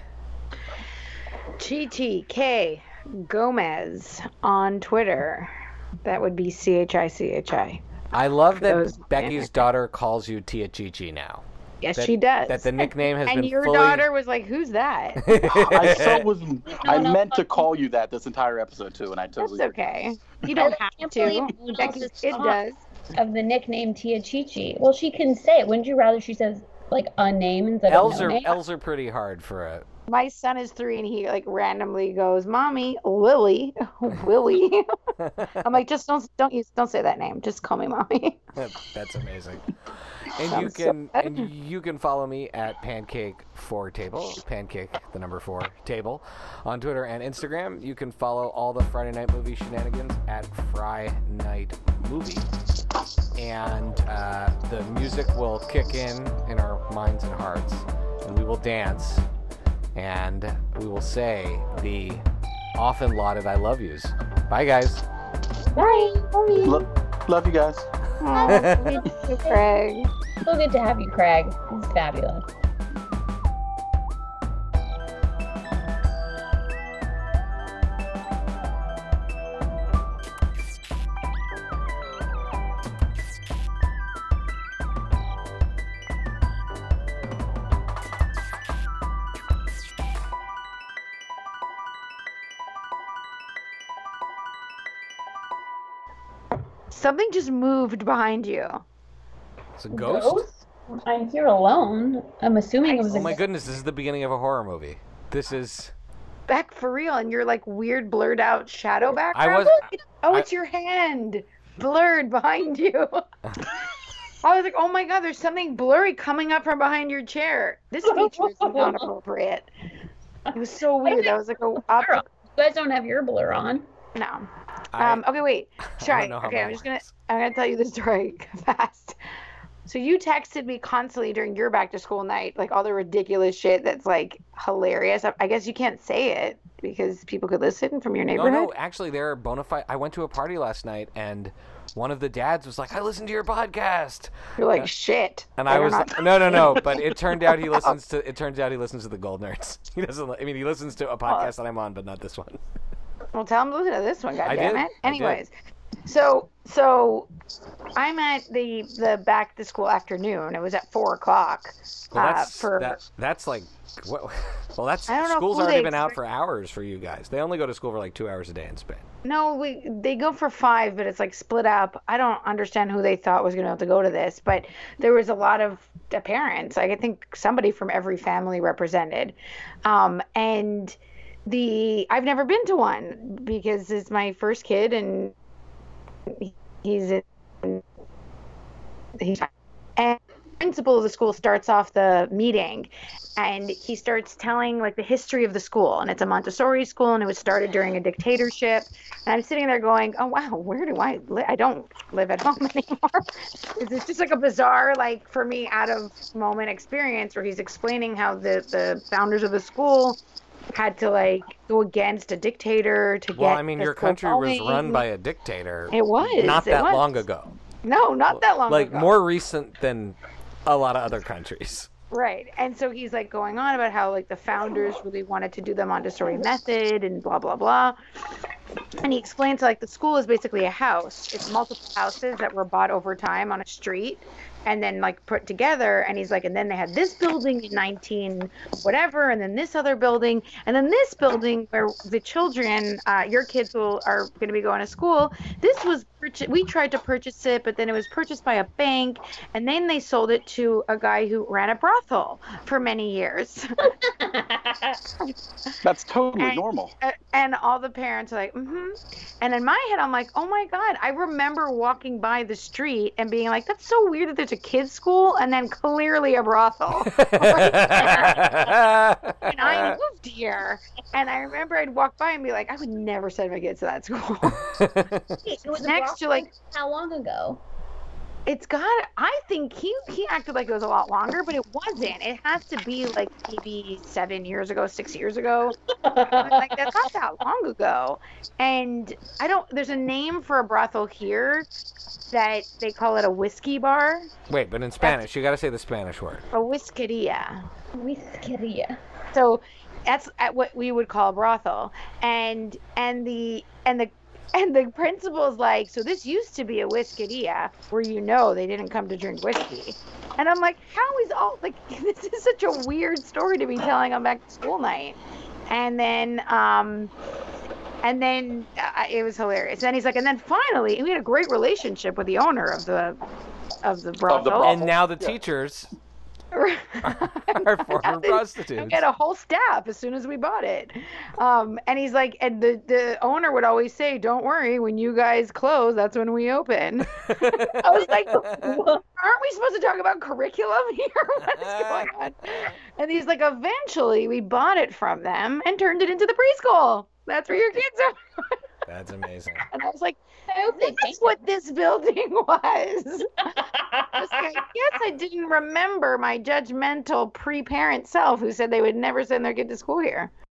GTK Gomez on Twitter. That would be C H I C H I. I love that Becky's daughter calls you Tia Chichi now. Yes, That- she does. That the nickname has and been And your fully. daughter was like, "Who's that?" I so was. I no, meant no. to call you that this entire episode too, and I totally. That's totally. okay. You don't I have to. believe Becky, it does. Of the nickname Tia Chichi. Well, she can say it. Wouldn't you rather she says like a name instead L's of no are, name? L's are pretty hard for a. My son is three, and he like randomly goes, "Mommy, Lily, Willie." I'm like, just don't don't use don't say that name. Just call me mommy. That's amazing. And you I'm so can glad. and you can follow me at pancake four table pancake the number four table on Twitter and Instagram. You can follow all the Friday night movie shenanigans at Fry Night Movie, and uh, the music will kick in in our minds and hearts, and we will dance, and we will say the often lauded "I love yous." Bye, guys. Bye. Lo- love you guys. Oh, me too, Craig. So good to have you, Craig. It's fabulous. Something just moved behind you. It's a ghost. I'm here alone. I'm assuming it was Oh a my goodness, this is the beginning of a horror movie. This is. Back for real, and you're like weird blurred out shadow background. I was. Oh, I- it's your hand blurred behind you. I was like, oh my god, there's something blurry coming up from behind your chair. This feature is not appropriate. It was so weird. That was like a blur up. You guys don't have your blur on. no. I- Um, okay, wait. Try. Okay, I'm just gonna. I'm gonna tell you the story fast. So you texted me constantly during your back to school night, like all the ridiculous shit that's like hilarious. I, I guess you can't say it because people could listen from your neighborhood. no, no, actually, there are bona fide. I went to a party last night, and one of the dads was like, "I listened to your podcast," You're like shit. and I was not- "No, no, no!" But it turned out he listens to. It turns out he listens to the Gold Nerds. He doesn't. I mean, he listens to a podcast that I'm on, but not this one. Well, tell them to listen to this one, I goddammit. did. I did. Anyways, so so I'm at the the back to school afternoon. It was at four o'clock. Well, uh, that's for that, that's like. What, well, that's I don't know school's already been out for hours for you guys. They only go to school for like two hours a day in Spain. no, we they go for five, but it's like split up. I don't understand who they thought was going to have to go to this, but there was a lot of parents. Like I think somebody from every family represented, um, and the I've never been to one because it's my first kid and he's in he's and principal of the school starts off the meeting and he starts telling like the history of the school. And it's a montessori school and it was started during a dictatorship. And i'm sitting there going oh wow where do i i don't live at home anymore. It's just like a bizarre like for me out of moment experience where he's explaining how the the founders of the school had to like go against a dictator to get. Well, I mean, your country was run by a dictator. It was not it that was. long ago. No, not that long like ago. more recent than a lot of other countries. Right. And so he's like going on about how like the founders really wanted to do the Montessori method and blah blah blah. And he explains like the school is basically a house. It's multiple houses that were bought over time on a street and then like put together and he's like and then they had this building in 19 whatever and then this other building and then this building where the children uh, your kids will are going to be going to school. This was purchased we tried to purchase it but then it was purchased by a bank and then they sold it to a guy who ran a brothel for many years That's totally And- normal. Uh, and all the parents are like, mm-hmm. And in my head, I'm like, oh my god! I remember walking by the street and being like, that's so weird that there's a kids' school and then clearly a brothel. and I moved here, and I remember I'd walk by and be like, I would never send my kids to that school. It was to, like- how long ago? it's got. I think he he acted like it was a lot longer, but it wasn't. It has to be like maybe seven years ago, six years ago. like that's not that long ago. And I don't. There's a name for a brothel here that they call it a whiskey bar, Wait, but in Spanish, you got to say the Spanish word. a whiskeria. Whiskeria. So that's at what we would call a brothel. And and the and the and the principal's like, so this used to be a whiskeria where you know they didn't come to drink whiskey. And I'm like, how is all like this is such a weird story to be telling on back to school night. And then um and then uh, it was hilarious. And he's like, and then finally, we had a great relationship with the owner of the of the brothel. brothel. And now the Yeah. teachers are former prostitutes. We had a whole staff as soon as we bought it. Um, and he's like, and the, the owner would always say, Don't worry, when you guys close, that's when we open. I was like, Aren't we supposed to talk about curriculum here? What is going on? And he's like, Eventually, we bought it from them and turned it into the preschool. That's where your kids are. That's amazing. And I was like, I hope they That's what this building was. I was like, yes, I didn't remember my judgmental pre parent self who said they would never send their kid to school here.